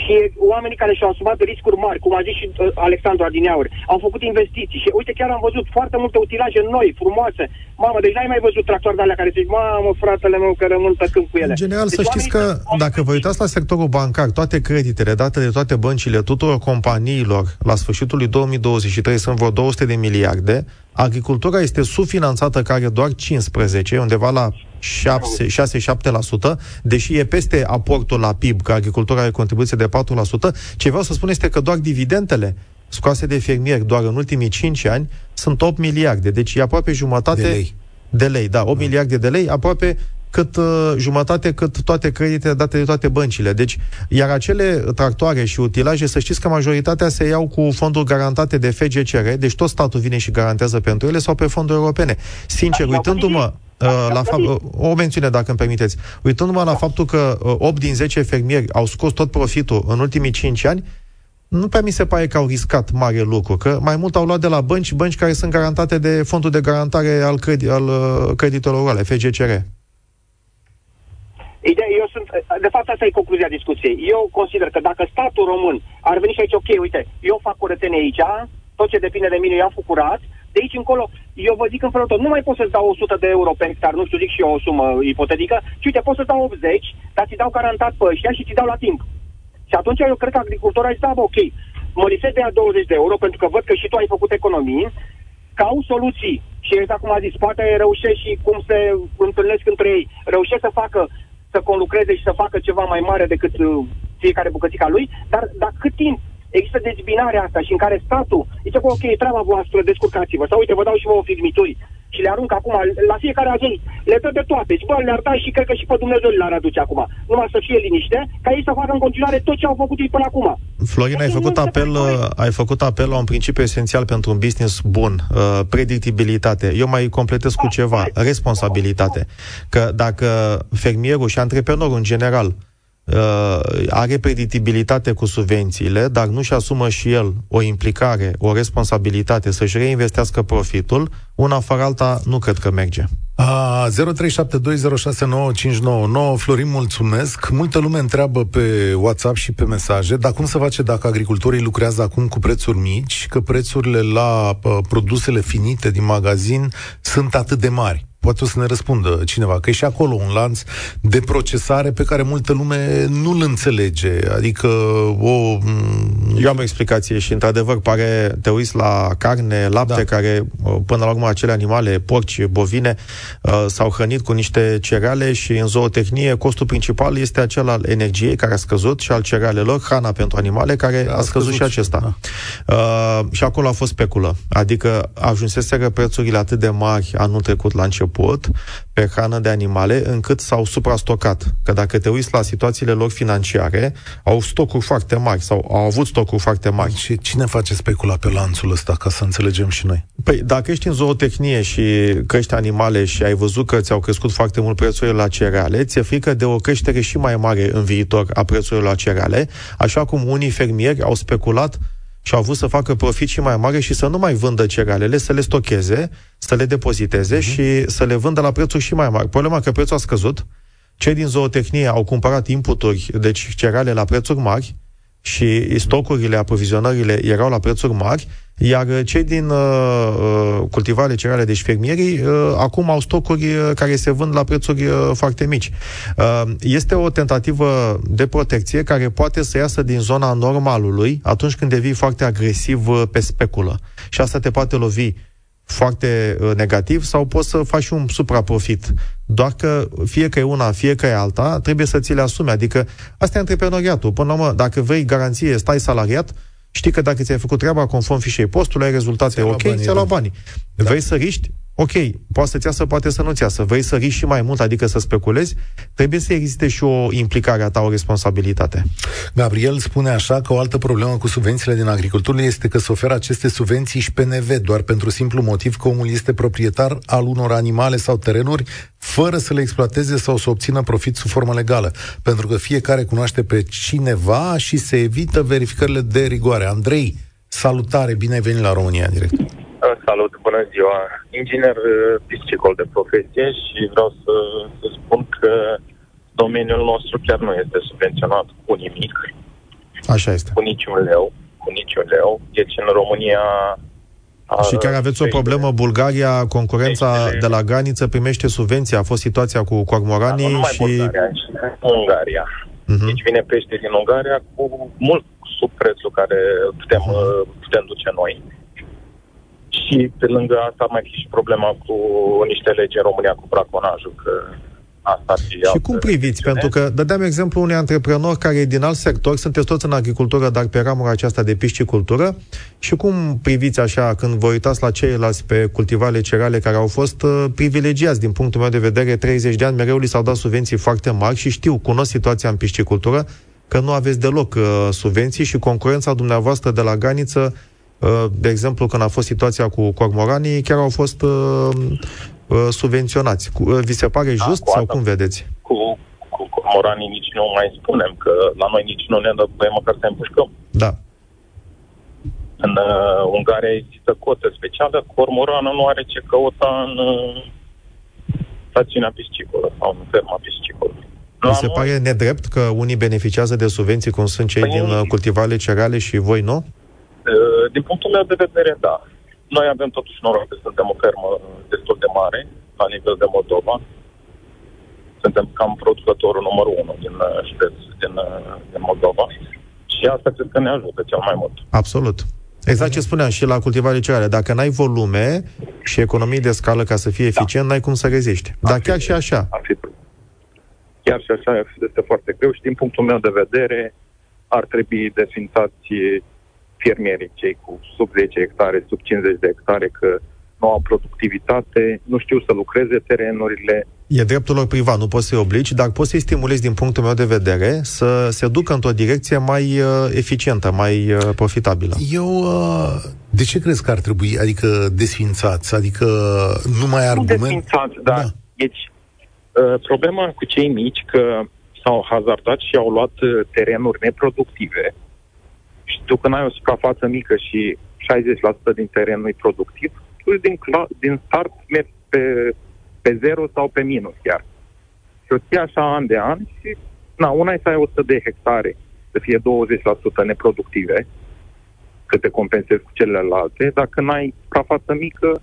și oamenii care și-au asumat riscuri mari, cum a zis și uh, Alexandru Adineaur, au făcut investiții și uite, chiar am văzut foarte multe utilaje noi, frumoase. Mamă, deci n-ai mai văzut tractoare de alea care zici, mamă, fratele meu, că rămân tăcând cu ele. În general, deci, să știți că dacă vă uitați la sectorul bancar, toate creditele date de toate băncile, tuturor companiilor, la sfârșitul lui 2023 sunt vreo 200 de miliarde, agricultura este subfinanțată, care doar 15, undeva la 6-7%, deși e peste aportul la PIB, că agricultura are contribuție de 4%, ce vreau să spun este că doar dividendele scoase de fermieri doar în ultimii 5 ani sunt 8 miliarde, deci e aproape jumătate de lei. De lei, da, 8 da. miliarde de lei, aproape cât uh, jumătate cât toate creditele date de toate băncile. Deci, iar acele tractoare și utilaje, să știți că majoritatea se iau cu fonduri garantate de FGCR, deci tot statul vine și garantează pentru ele sau pe fonduri europene. Sincer, uitându-mă uh, la fa- uh, o mențiune, dacă îmi permiteți, uitându-mă la faptul că uh, 8 din 10 fermieri au scos tot profitul în ultimii 5 ani, nu pe mi se pare că au riscat mare lucru, că mai mult au luat de la bănci, bănci care sunt garantate de fondul de garantare al, credi- al uh, creditelor orale, FGCR. Ideea, eu sunt, de fapt, asta e concluzia discuției. Eu consider că dacă statul român ar veni și aici, ok, uite, eu fac curățenie aici, tot ce depinde de mine, eu am fucurat, de aici încolo, eu vă zic în felul tot, nu mai pot să-ți dau 100 de euro pe hectar, nu știu, zic și eu o sumă ipotetică, ci uite, pot să dau 80, dar ți dau garantat pe ăștia și ți dau la timp. Și atunci eu cred că agricultorul a zis, da, bă, ok, mă lipsesc de a 20 de euro, pentru că văd că și tu ai făcut economii, au soluții. Și exact cum a zis, poate reușesc și cum se întâlnesc între ei, reușesc să facă să conlucreze și să facă ceva mai mare decât uh, fiecare bucățica lui, dar, dar cât timp? Există dezbinarea asta și în care statul zice, că ok, e treaba voastră, descurcați-vă, sau uite, vă dau și vouă firmituri și le arunc acum la fiecare ajuns, le dă de toate. Și bă, le-ar da și cred că și pe Dumnezeu le-ar aduce acum. Numai să fie liniște, ca ei să facă în continuare tot ce au făcut ei până acum. Florin, ai făcut, apel, ai făcut apel la un principiu esențial pentru un business bun, uh, predictibilitate. Eu mai completez cu ceva, responsabilitate. Că dacă fermierul și antreprenorul în general uh, are predictibilitate cu subvențiile, dar nu-și asumă și el o implicare, o responsabilitate să-și reinvestească profitul, una fără alta nu cred că merge. A, 0372069599 Florin, mulțumesc. Multă lume întreabă pe WhatsApp și pe mesaje, dar cum se face dacă agricultorii lucrează acum cu prețuri mici, că prețurile la uh, produsele finite din magazin sunt atât de mari? Poate o să ne răspundă cineva, că e și acolo un lanț de procesare pe care multă lume nu-l înțelege. Adică o... Eu am o explicație și, într-adevăr, pare, te uiți la carne, lapte, da. care, până la urmă, acele animale, porci, bovine, uh, s-au hrănit cu niște cereale și în zootehnie costul principal este acela al energiei, care a scăzut, și al cerealelor, hrana pentru animale, care da, a, scăzut, scăzut și acesta. Da. Uh, și acolo a fost speculă. Adică ajunseseră prețurile atât de mari anul trecut la început, început pe hrană de animale, încât s-au suprastocat. Că dacă te uiți la situațiile lor financiare, au stocuri foarte mari sau au avut stocuri foarte mari. Și cine face specula pe lanțul ăsta, ca să înțelegem și noi? Păi, dacă ești în zootehnie și crești animale și ai văzut că ți-au crescut foarte mult prețurile la cereale, ți-e frică de o creștere și mai mare în viitor a prețurilor la cereale, așa cum unii fermieri au speculat și au vrut să facă profit și mai mare și să nu mai vândă cerealele, să le stocheze, să le depoziteze uh-huh. și să le vândă la prețuri și mai mari. Problema că prețul a scăzut, cei din zootehnie au cumpărat inputuri, deci cereale la prețuri mari și stocurile, aprovizionările erau la prețuri mari iar uh, cei din uh, uh, cultivare cereale, deci fermierii, uh, acum au stocuri uh, care se vând la prețuri uh, foarte mici. Uh, este o tentativă de protecție care poate să iasă din zona normalului atunci când devii foarte agresiv uh, pe speculă. Și asta te poate lovi foarte uh, negativ sau poți să faci un supraprofit. Doar că fie că e una, fie că e alta, trebuie să ți le asumi. Adică asta e antreprenoriatul. Până la urmă, dacă vrei garanție, stai salariat, Știi că dacă ți-ai făcut treaba conform fișei postului, ai rezultate ok, ți-a luat banii. Da. Vrei să riști? Ok, poate să-ți iasă, poate să nu-ți iasă, vrei să riști și mai mult, adică să speculezi, trebuie să existe și o implicare a ta, o responsabilitate. Gabriel spune așa că o altă problemă cu subvențiile din agricultură este că se oferă aceste subvenții și PNV, doar pentru simplu motiv că omul este proprietar al unor animale sau terenuri, fără să le exploateze sau să obțină profit sub formă legală. Pentru că fiecare cunoaște pe cineva și se evită verificările de rigoare. Andrei, salutare, bine ai venit la România direct. Salut, bună ziua. Inginer uh, piscicol de profesie și vreau să, să spun că domeniul nostru chiar nu este subvenționat cu nimic. Așa este. Cu niciun leu. Cu niciun leu. Deci în România și chiar aveți o problemă, Bulgaria, concurența de la graniță primește subvenție. A fost situația cu cormoranii da, și... Bulgaria, Ungaria. Uh-huh. Deci vine pește din Ungaria cu mult sub prețul care putem, uh-huh. putem duce noi. Și pe lângă asta mai fi și problema cu niște legi în România cu braconajul, că Asta și cum priviți? Pentru că dădeam exemplu unui antreprenor care e din alt sector, sunteți toți în agricultură, dar pe ramura aceasta de piscicultură, și cum priviți așa când vă uitați la ceilalți pe cultivare cereale care au fost uh, privilegiați? Din punctul meu de vedere, 30 de ani, mereu li s-au dat subvenții foarte mari și știu, cunosc situația în piscicultură, că nu aveți deloc uh, subvenții și concurența dumneavoastră de la graniță Uh, de exemplu, când a fost situația cu cormoranii, chiar au fost uh, uh, subvenționați. Vi se pare da, just sau cum vedeți? Cu, cu cormoranii nici nu mai spunem, că la noi nici nu ne dă voie măcar să împușcăm. Da. În uh, Ungaria există cotă specială, cormorană nu are ce căuta în uh, stațiunea piscicolă sau în ferma piscicolă. Mi se pare nedrept că unii beneficiază de subvenții, cum sunt cei păi din cultivare cereale și voi nu? Uh, din punctul meu de vedere, da. Noi avem totuși noroc că suntem o fermă destul de mare la nivel de Moldova. Suntem cam producătorul numărul unu din uh, județ, din, uh, din Moldova. Și asta cred că ne ajută cel mai mult. Absolut. Exact ce spuneam și la cultivare cereale. Dacă n-ai volume și economii de scală ca să fie da. eficient, da. n-ai cum să reziști. Dar chiar și așa. Ar fi. Chiar și așa este foarte greu și din punctul meu de vedere ar trebui desfințați fermierii, cei cu sub 10 hectare, sub 50 de hectare, că nu au productivitate, nu știu să lucreze terenurile. E dreptul lor privat, nu poți să-i obligi, dar poți să-i stimulezi din punctul meu de vedere să se ducă într-o direcție mai uh, eficientă, mai uh, profitabilă. Eu, uh, de ce crezi că ar trebui, adică desfințați, adică nu mai argument? Nu desfințați, dar da. deci uh, problema cu cei mici că s-au hazardat și au luat uh, terenuri neproductive și tu când ai o suprafață mică și 60% din terenul e productiv, tu din, din start mergi pe, pe zero sau pe minus chiar. Și o ții așa an de an și na, una e să ai 100 de hectare, să fie 20% neproductive, că te compensezi cu celelalte, dacă n-ai suprafață mică,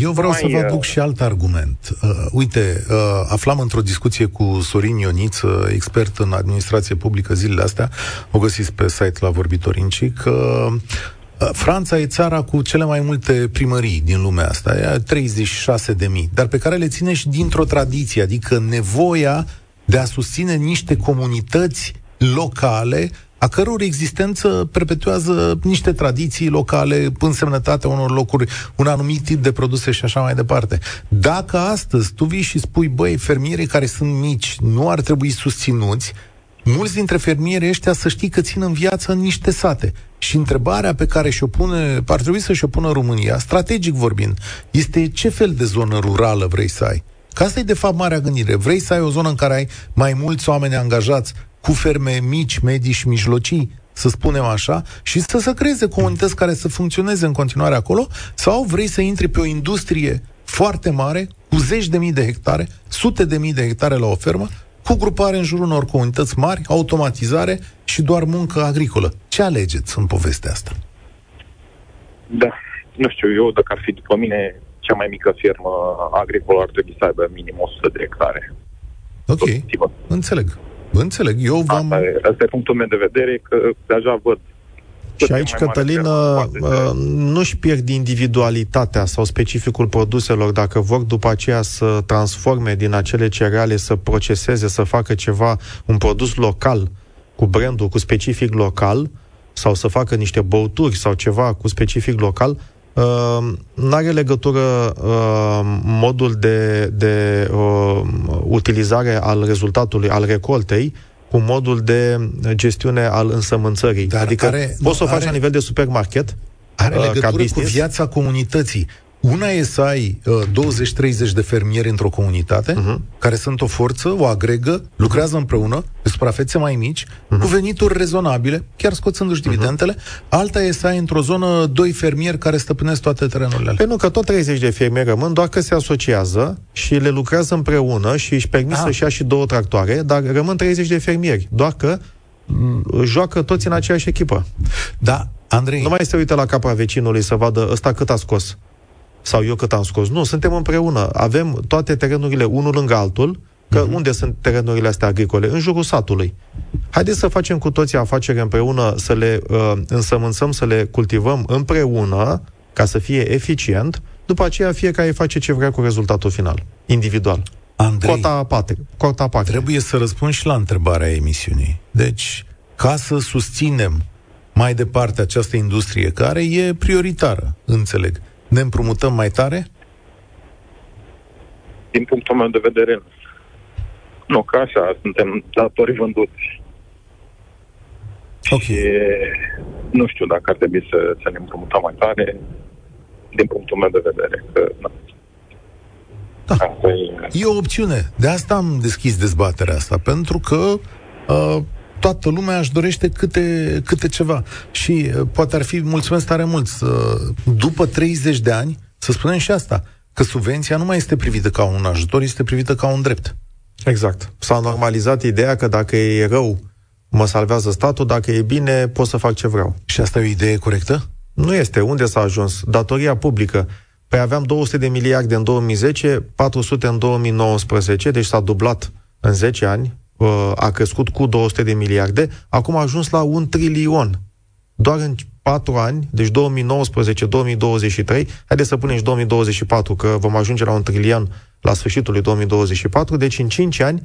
eu vreau să vă aduc și alt argument. Uh, uite, uh, aflam într-o discuție cu Sorin Ioniță, expert în administrație publică zilele astea, o găsiți pe site la Vorbitorinci, că uh, Franța e țara cu cele mai multe primării din lumea asta, e 36 de mii, dar pe care le ține și dintr-o tradiție, adică nevoia de a susține niște comunități locale a căror existență perpetuează niște tradiții locale, însemnătatea unor locuri, un anumit tip de produse și așa mai departe. Dacă astăzi tu vii și spui, băi, fermierii care sunt mici nu ar trebui susținuți, mulți dintre fermierii ăștia să știi că țin în viață niște sate. Și întrebarea pe care și-o pune, ar trebui să și-o pună România, strategic vorbind, este ce fel de zonă rurală vrei să ai. Că asta e de fapt marea gândire. Vrei să ai o zonă în care ai mai mulți oameni angajați cu ferme mici, medii și mijlocii, să spunem așa, și să se creeze comunități care să funcționeze în continuare acolo, sau vrei să intri pe o industrie foarte mare, cu zeci de mii de hectare, sute de mii de hectare la o fermă, cu grupare în jurul unor comunități mari, automatizare și doar muncă agricolă. Ce alegeți în povestea asta? Da, nu știu, eu dacă ar fi după mine cea mai mică firmă agricolă ar trebui să aibă minim 100 de hectare. Ok, înțeleg. Înțeleg, eu v-am... Asta e, asta e punctul meu de vedere, că deja văd. Și aici, Cătălin, uh, nu-și pierd individualitatea sau specificul produselor dacă vor după aceea să transforme din acele cereale, să proceseze, să facă ceva, un produs local, cu brandul, cu specific local, sau să facă niște băuturi sau ceva cu specific local, uh, nu are legătură uh, modul de, de uh, utilizare al rezultatului, al recoltei, cu modul de gestiune al însămânțării. Dar adică are, poți să o faci are, la nivel de supermarket, are uh, legătură cu viața comunității. Una e să ai uh, 20-30 de fermieri într-o comunitate, uh-huh. care sunt o forță, o agregă, lucrează împreună, pe suprafețe mai mici, uh-huh. cu venituri rezonabile, chiar scoțându-și uh-huh. dividendele. Alta e să ai într-o zonă doi fermieri care stăpânesc toate terenurile. Păi nu, că tot 30 de fermieri rămân, doar că se asociază și le lucrează împreună și își permit ah. să-și ia și două tractoare, dar rămân 30 de fermieri, doar că joacă toți în aceeași echipă. Da, Andrei... Nu mai se uită la capa vecinului să vadă ăsta cât a scos sau eu cât am scos. Nu, suntem împreună. Avem toate terenurile unul lângă altul, că uh-huh. unde sunt terenurile astea agricole? În jurul satului. Haideți să facem cu toții afaceri împreună, să le uh, însămânțăm, să le cultivăm împreună, ca să fie eficient, după aceea fiecare face ce vrea cu rezultatul final, individual. Andrei, cota, pate, cota pate. trebuie să răspund și la întrebarea emisiunii. Deci, ca să susținem mai departe această industrie, care e prioritară, înțeleg, ne împrumutăm mai tare? Din punctul meu de vedere, nu, că așa, suntem datori vânduți. Ok. Și nu știu dacă ar trebui să, să ne împrumutăm mai tare, din punctul meu de vedere. Că, na. Da. E... e o opțiune. De asta am deschis dezbaterea asta, pentru că uh, toată lumea își dorește câte, câte ceva. Și uh, poate ar fi, mulțumesc tare mult, să, după 30 de ani, să spunem și asta, că subvenția nu mai este privită ca un ajutor, este privită ca un drept. Exact. S-a normalizat ideea că dacă e rău, mă salvează statul, dacă e bine, pot să fac ce vreau. Și asta e o idee corectă? Nu este. Unde s-a ajuns? Datoria publică. Păi aveam 200 de miliarde în 2010, 400 în 2019, deci s-a dublat în 10 ani, uh, a crescut cu 200 de miliarde, acum a ajuns la un trilion. Doar în 4 ani, deci 2019-2023, haideți să punem și 2024, că vom ajunge la un trilion la sfârșitul lui 2024, deci în 5 ani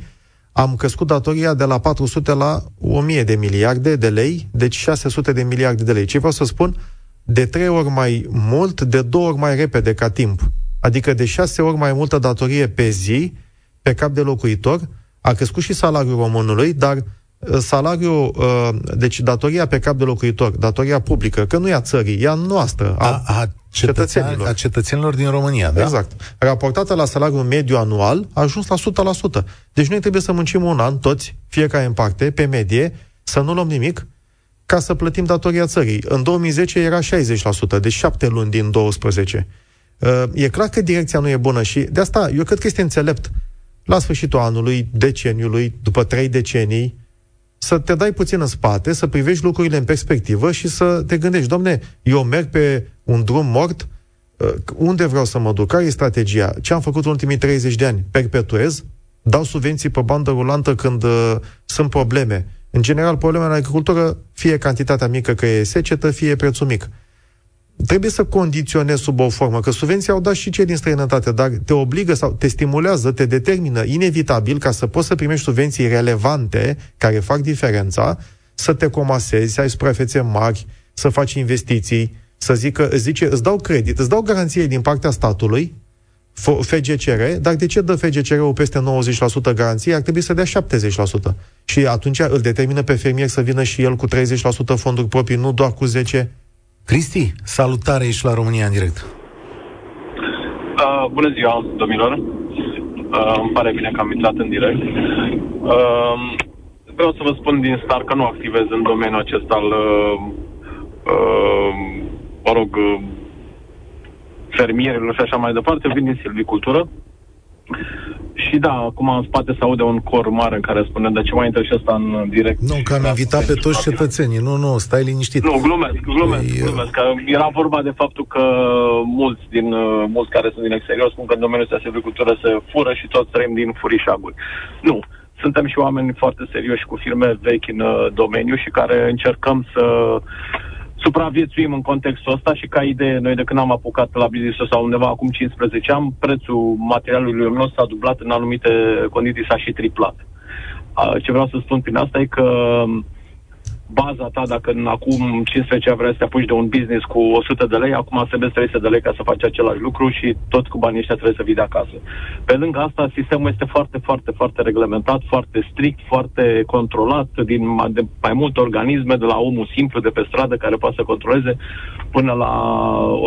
am crescut datoria de la 400 la 1000 de miliarde de lei, deci 600 de miliarde de lei. Ce vreau să spun? De trei ori mai mult, de două ori mai repede ca timp. Adică de șase ori mai multă datorie pe zi, pe cap de locuitor, a crescut și salariul românului, dar uh, salariul, uh, deci datoria pe cap de locuitor, datoria publică, că nu e a țării, e a noastră, a, a, a cetățenilor. A cetățenilor din România, da? Exact. Raportată la salariul mediu anual, a ajuns la 100%. Deci noi trebuie să muncim un an, toți, fiecare în parte, pe medie, să nu luăm nimic, ca să plătim datoria țării. În 2010 era 60%, deci 7 luni din 12. Uh, e clar că direcția nu e bună și de asta eu cred că este înțelept la sfârșitul anului, deceniului, după trei decenii, să te dai puțin în spate, să privești lucrurile în perspectivă și să te gândești, domne, eu merg pe un drum mort, uh, unde vreau să mă duc? Care e strategia? Ce am făcut în ultimii 30 de ani? Perpetuez? Dau subvenții pe bandă rulantă când uh, sunt probleme. În general, problema în agricultură, fie cantitatea mică că e secetă, fie prețul mic trebuie să condiționezi sub o formă, că subvenții au dat și cei din străinătate, dar te obligă sau te stimulează, te determină inevitabil ca să poți să primești subvenții relevante care fac diferența, să te comasezi, să ai suprafețe mari, să faci investiții, să zică, zice, îți dau credit, îți dau garanție din partea statului, FGCR, dar de ce dă FGCR-ul peste 90% garanție? Ar trebui să dea 70%. Și atunci îl determină pe fermier să vină și el cu 30% fonduri proprii, nu doar cu 10%. Cristi, salutare, ești la România în direct. Uh, bună ziua, domnilor. Uh, îmi pare bine că am intrat în direct. Uh, vreau să vă spun din start că nu activez în domeniul acesta al, uh, uh, mă rog, uh, fermierilor și așa mai departe. Vin din silvicultură. Și da, acum în spate se aude un cor mare în care spune de ce mai intră și asta în direct. Nu, că am da, invitat pe toți cetățenii. Nu, nu, stai liniștit. Nu, glumesc, glumesc, păi, glumesc. Că era vorba de faptul că mulți din mulți care sunt din exterior spun că în domeniul ăsta agricultură se fură și toți trăim din furișaguri. Nu. Suntem și oameni foarte serioși cu firme vechi în uh, domeniu și care încercăm să supraviețuim în contextul ăsta și ca idee, noi de când am apucat la business sau undeva acum 15 ani, prețul materialului nostru s-a dublat în anumite condiții, s-a și triplat. Ce vreau să spun prin asta e că baza ta, dacă în acum 15 ani vrea să te apuci de un business cu 100 de lei, acum să 300 de lei ca să faci același lucru și tot cu banii ăștia trebuie să vii de acasă. Pe lângă asta, sistemul este foarte, foarte, foarte reglementat, foarte strict, foarte controlat din de mai multe organisme, de la omul simplu de pe stradă care poate să controleze, până la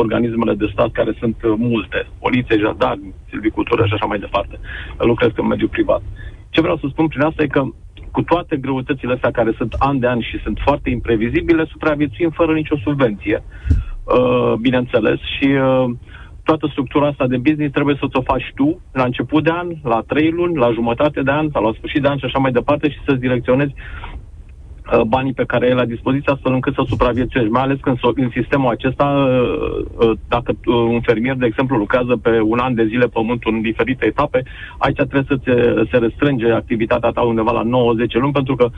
organismele de stat care sunt multe, poliție, jandarmi, silvicultură și așa mai departe. Lucrez în mediul privat. Ce vreau să spun prin asta e că cu toate greutățile astea care sunt an de an și sunt foarte imprevizibile, supraviețuim fără nicio subvenție, uh, bineînțeles, și uh, toată structura asta de business trebuie să o faci tu la început de an, la trei luni, la jumătate de an sau la sfârșit de an și așa mai departe și să-ți direcționezi Uh, banii pe care ai la dispoziție astfel încât să supraviețuiești, mai ales când în sistemul acesta, uh, uh, dacă un fermier, de exemplu, lucrează pe un an de zile pământul în diferite etape, aici trebuie să se restrânge activitatea ta undeva la 9-10 luni, pentru că,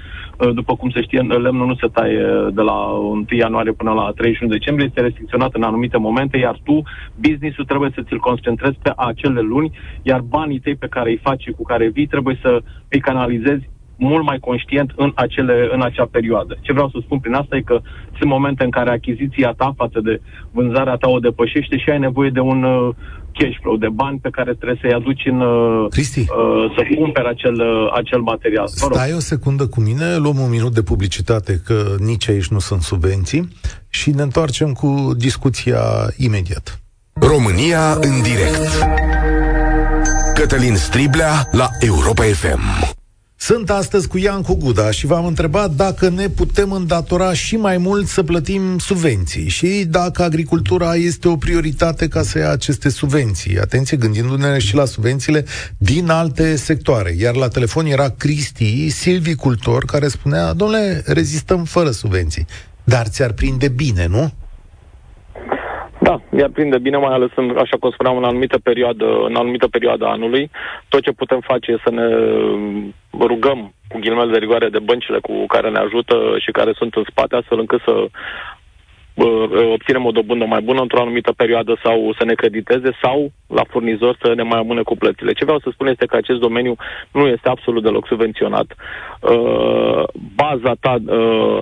după cum se știe, lemnul nu se taie de la 1 ianuarie până la 31 decembrie, este restricționat în anumite momente, iar tu, business-ul trebuie să ți-l concentrezi pe acele luni, iar banii tăi pe care îi faci și cu care vii trebuie să îi canalizezi mult mai conștient în, acele, în acea perioadă. Ce vreau să spun prin asta e că sunt momente în care achiziția ta față de vânzarea ta o depășește și ai nevoie de un uh, cash flow, de bani pe care trebuie să-i aduci în uh, Cristi, uh, să cumperi acel, uh, acel material. Stai o secundă cu mine, luăm un minut de publicitate, că nici aici nu sunt subvenții, și ne întoarcem cu discuția imediat. România în direct. Cătălin Striblea la Europa FM. Sunt astăzi cu Iancu Guda și v-am întrebat dacă ne putem îndatora și mai mult să plătim subvenții și dacă agricultura este o prioritate ca să ia aceste subvenții. Atenție, gândindu-ne și la subvențiile din alte sectoare. Iar la telefon era Cristi, silvicultor, care spunea, domnule, rezistăm fără subvenții. Dar ți-ar prinde bine, nu? Da, mi-ar prinde bine, mai ales în, așa cum spuneam, în anumită perioadă, în anumită perioadă anului. Tot ce putem face e să ne rugăm cu ghilimele de rigoare de băncile cu care ne ajută și care sunt în spate, astfel încât să obținem o dobândă mai bună într-o anumită perioadă sau să ne crediteze sau la furnizor să ne mai amâne cu plățile. Ce vreau să spun este că acest domeniu nu este absolut deloc subvenționat. Uh, baza ta, uh,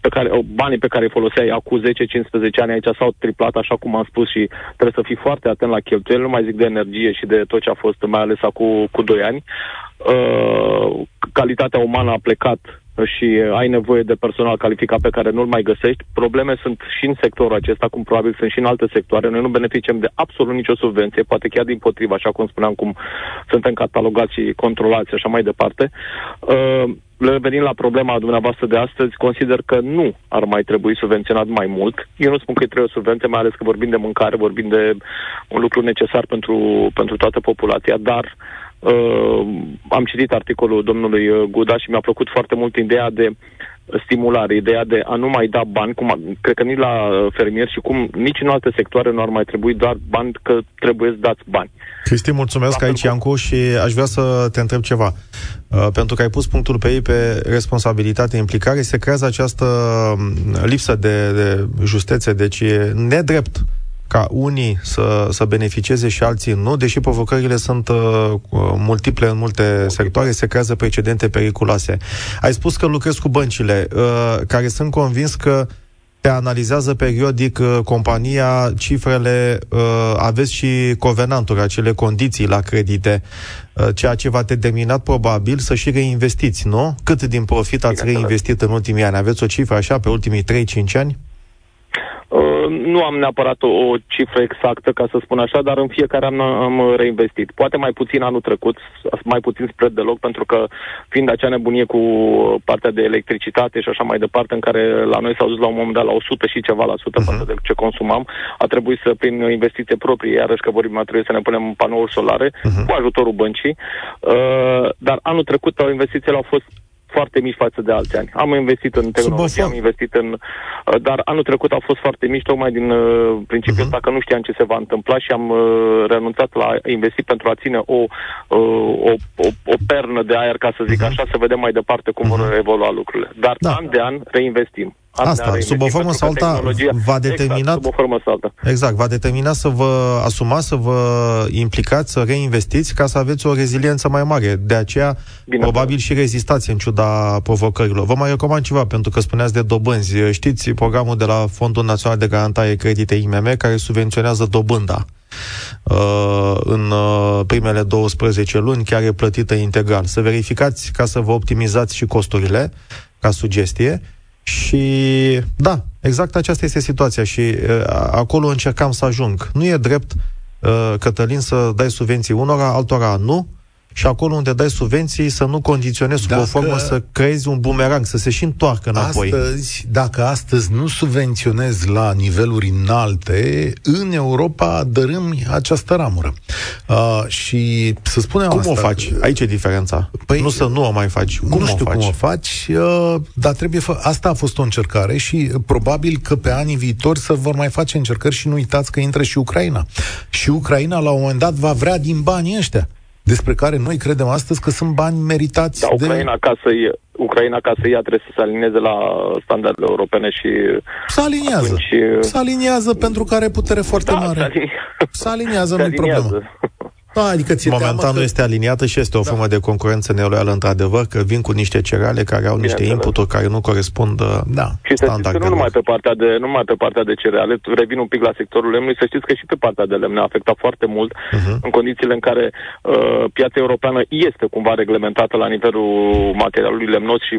pe care, uh, banii pe care îi foloseai acum 10-15 ani aici s-au triplat, așa cum am spus, și trebuie să fii foarte atent la cheltuieli, nu mai zic de energie și de tot ce a fost, mai ales acum cu 2 ani. Uh, calitatea umană a plecat și ai nevoie de personal calificat pe care nu-l mai găsești. Probleme sunt și în sectorul acesta, cum probabil sunt și în alte sectoare. Noi nu beneficiem de absolut nicio subvenție, poate chiar din potrivă, așa cum spuneam, cum suntem catalogați și controlați și așa mai departe. Uh, revenind la problema dumneavoastră de astăzi, consider că nu ar mai trebui subvenționat mai mult. Eu nu spun că trebuie o subvenție, mai ales că vorbim de mâncare, vorbim de un lucru necesar pentru, pentru toată populația, dar uh, Uh, am citit articolul domnului uh, Guda și mi-a plăcut foarte mult ideea de stimulare, ideea de a nu mai da bani, cum, cred că nici la uh, fermieri și cum nici în alte sectoare nu ar mai trebui doar bani, că trebuie să dați bani. Cristi, mulțumesc la aici, cu... Iancu, și aș vrea să te întreb ceva. Uh, pentru că ai pus punctul pe ei pe responsabilitate, implicare, se creează această um, lipsă de, de justețe, deci e nedrept ca unii să, să beneficieze și alții nu, deși provocările sunt uh, multiple în multe sectoare, se creează precedente periculoase. Ai spus că lucrezi cu băncile, uh, care sunt convins că te analizează periodic uh, compania, cifrele, uh, aveți și covenanturi, acele condiții la credite, uh, ceea ce va determinat probabil să și reinvestiți, nu? Cât din profit ați reinvestit în ultimii ani? Aveți o cifră așa pe ultimii 3-5 ani? Uh, nu am neapărat o, o cifră exactă, ca să spun așa, dar în fiecare an am reinvestit. Poate mai puțin anul trecut, mai puțin spre deloc, pentru că fiind acea nebunie cu partea de electricitate și așa mai departe, în care la noi s-au dus la un moment dat la 100 și ceva la sută uh-huh. față de ce consumam, a trebuit să, prin investiție proprie, iarăși că vorbim, a trebuit să ne punem panouri solare uh-huh. cu ajutorul băncii. Uh, dar anul trecut investițiile au fost foarte mici față de alți ani. Am investit în tehnologie, am investit în... Uh, dar anul trecut au fost foarte mici, tocmai din uh, principiul uh-huh. ăsta că nu știam ce se va întâmpla și am uh, renunțat la investit pentru a ține o, uh, o, o, o pernă de aer, ca să zic uh-huh. așa, să vedem mai departe cum uh-huh. vor evolua lucrurile. Dar da. an de an reinvestim. Asta, sub o formă sau alta, va determina... Exact, sub o formă sau alta. Exact, va determina să vă asumați, să vă implicați, să reinvestiți ca să aveți o reziliență mai mare. De aceea, Bine probabil și rezistați în ciuda provocărilor. Vă mai recomand ceva, pentru că spuneați de dobânzi. Știți programul de la Fondul Național de Garantare Credite IMM, care subvenționează dobânda uh, în uh, primele 12 luni, chiar e plătită integral. Să verificați ca să vă optimizați și costurile, ca sugestie, și da, exact aceasta este situația și uh, acolo încercam să ajung. Nu e drept, uh, Cătălin, să dai subvenții unora, altora nu, și acolo unde dai subvenții să nu condiționezi dacă, cu o formă să creezi un bumerang, să se și întoarcă înapoi. Astăzi, dacă astăzi nu subvenționezi la niveluri înalte, în Europa dărâm această ramură. Uh, și să spunem Cum asta, o faci? Că... Aici e diferența. Păi, nu să nu o mai faci. Cum nu știu o faci? cum o faci, uh, dar trebuie fă... Asta a fost o încercare și uh, probabil că pe anii viitori să vor mai face încercări și nu uitați că intră și Ucraina. Și Ucraina la un moment dat va vrea din banii ăștia despre care noi credem astăzi că sunt bani meritați da, Ucraina, de... ca să Ucraina, ca să ia, trebuie să se alinieze la standardele europene și... Se aliniază. Atunci... Se aliniază pentru că are putere foarte da, mare. Se, alini... se aliniază, nu-i problemă. Da, adică ți Momentan nu că... este aliniată și este o da. formă de concurență neloială, într-adevăr, că vin cu niște cereale care au niște inputuri care nu corespund uh, da, și să știți că nu numai, pe partea de, nu numai pe partea de cereale, revin un pic la sectorul lemnului, să știți că și pe partea de lemn a afectat foarte mult uh-huh. în condițiile în care uh, piața europeană este cumva reglementată la nivelul materialului lemnos și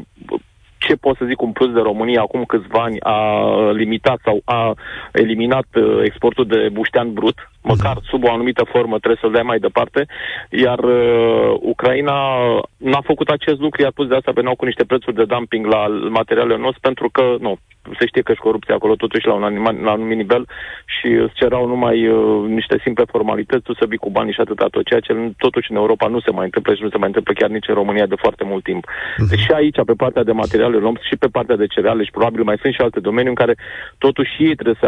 ce pot să zic un plus de România acum câțiva ani a limitat sau a eliminat uh, exportul de buștean brut, măcar mhm. sub o anumită formă trebuie să-l dai mai departe, iar uh, Ucraina n-a făcut acest lucru, iar plus de asta veneau cu niște prețuri de dumping la materialele noastre, pentru că, nu, se știe că și corupția acolo totuși la un, anima, la un anumit nivel și îți cerau numai uh, niște simple formalități, tu să vii cu banii și atâta tot, ceea ce totuși în Europa nu se mai întâmplă și nu se mai întâmplă chiar nici în România de foarte mult timp. Uh-huh. Deci și aici, pe partea de materiale luăm și pe partea de cereale și probabil mai sunt și alte domenii în care totuși ei trebuie să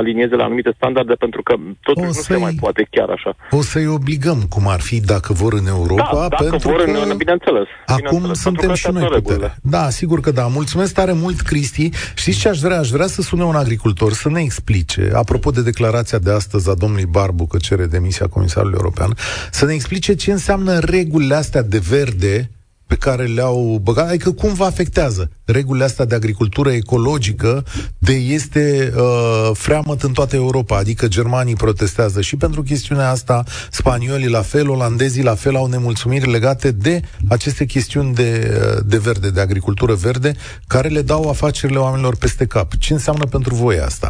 alinieze la anumite standarde pentru că totuși o nu se mai poate chiar așa. O să-i obligăm, cum ar fi, dacă vor în Europa, da, dacă pentru vor că în, bineînțeles. Acum bineînțeles, suntem și noi putere. Da, sigur că da. Mulțumesc tare mult, Cristi. Știți ce aș vrea? Aș vrea să sune un agricultor să ne explice, apropo de declarația de astăzi a domnului Barbu că cere demisia Comisarului European, să ne explice ce înseamnă regulile astea de verde pe care le-au băgat, adică cum vă afectează regulile astea de agricultură ecologică de este uh, freamăt în toată Europa, adică germanii protestează și pentru chestiunea asta, spaniolii la fel, olandezii la fel au nemulțumiri legate de aceste chestiuni de, uh, de verde, de agricultură verde, care le dau afacerile oamenilor peste cap. Ce înseamnă pentru voi asta?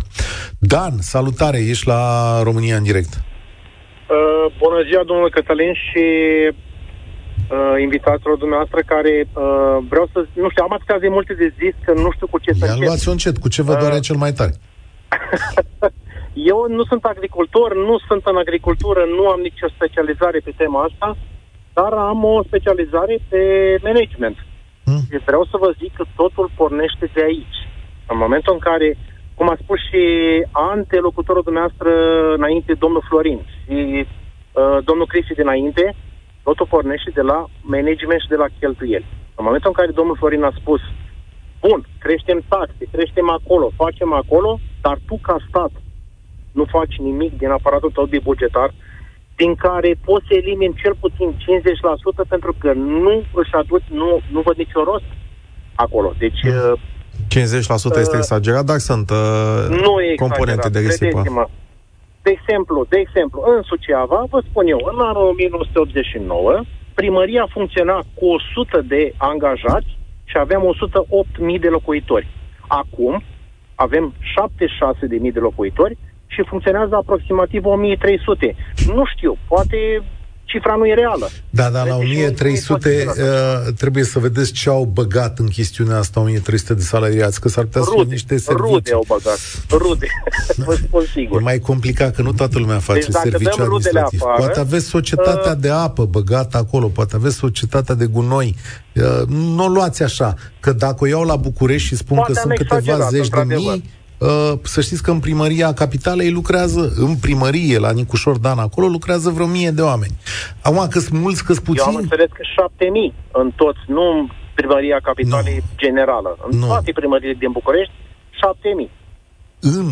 Dan, salutare, ești la România în direct. Uh, bună ziua, domnule Cătălin, și uh, invitațiilor dumneavoastră care uh, vreau să... Nu știu, am atâtea de multe de zis că nu știu cu ce să încep. luați încet, cu ce vă doare uh, cel mai tare? Eu nu sunt agricultor, nu sunt în agricultură, nu am nicio specializare pe tema asta, dar am o specializare pe management. Hmm. Și vreau să vă zic că totul pornește de aici. În momentul în care, cum a spus și antelocutorul dumneavoastră înainte, domnul Florin, și uh, domnul Cristi dinainte, Totul pornește de la management și de la cheltuieli. În momentul în care domnul Florin a spus, bun, creștem taxe, creștem acolo, facem acolo, dar tu ca stat nu faci nimic din aparatul tău de bugetar, din care poți să elimini cel puțin 50% pentru că nu își aduci, nu, nu văd nicio rost acolo. Deci... 50% uh, este exagerat, dar sunt uh, nu e componente de risipă. De exemplu, de exemplu, în Suceava, vă spun eu, în anul 1989, primăria funcționa cu 100 de angajați și aveam 108.000 de locuitori. Acum avem 76.000 de locuitori și funcționează aproximativ 1300. Nu știu, poate cifra nu e reală. Da, dar la 1300 uh, trebuie să vedeți ce au băgat în chestiunea asta 1300 de salariați, că s-ar putea să fie niște servicii. Rude au băgat, rude, vă spun sigur. E mai complicat, că nu toată lumea face deci, serviciu administrativ. Afară, poate aveți societatea uh, de apă băgată acolo, poate aveți societatea de gunoi. Uh, nu o luați așa, că dacă o iau la București și spun că sunt câteva zeci de mii, Uh, să știți că în primăria capitalei lucrează, în primărie, la Nicușor Dan, acolo lucrează vreo mie de oameni. Acum că sunt mulți, că puțini... Eu am înțeles că șapte mii în toți, nu primăria capitalei Nu. generală. În Nu. toate primările din București, 7.000. În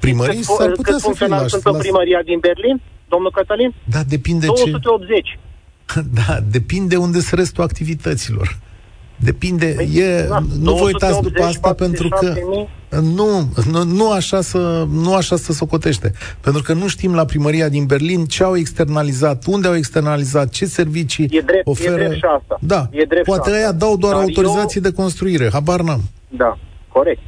primării Cât- s-ar putea cât să fie funcționari la, sunt în la... primăria din Berlin, domnul Cătălin? Da, depinde ce... 280. Da, depinde unde sunt restul activităților. Depinde, Păi, e, da, nu vă uitați după 280, asta pentru că 47.000. nu, nu, nu așa să nu așa să socotește. Pentru că nu știm la primăria din Berlin ce au externalizat, unde au externalizat, ce servicii E drept- e oferă. drept și asta. Da, E drept și poate asta. aia dau doar Dar autorizații de construire, habar n-am. Da, corect.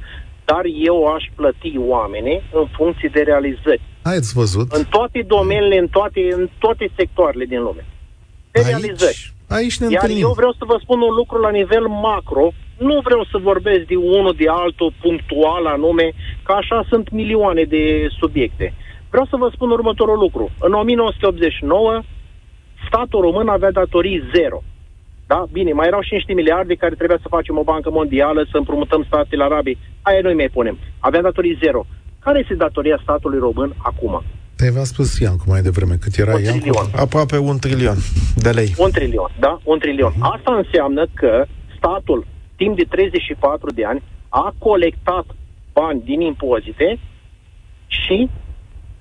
Dar eu aș plăti oamenii în funcție de realizări. Ați văzut? În toate domeniile, în toate, în toate sectoarele din lume. De realizări. Aici, aici ne Iar întâlnim. eu vreau să vă spun un lucru la nivel macro, nu vreau să vorbesc de unul, de altul, punctual anume, că așa sunt milioane de subiecte. Vreau să vă spun următorul lucru. În 1989, statul român avea datorii zero. Da? Bine, mai erau și niște miliarde care trebuia să facem o bancă mondială, să împrumutăm statele arabii. Aia noi mai punem. Avea datorii zero. Care este datoria statului român acum? Te v-a spus Iancu mai devreme cât era Un Iancu. trilion. Aproape un trilion de lei. Un trilion, da? Un trilion. Asta înseamnă că statul, timp de 34 de ani, a colectat bani din impozite și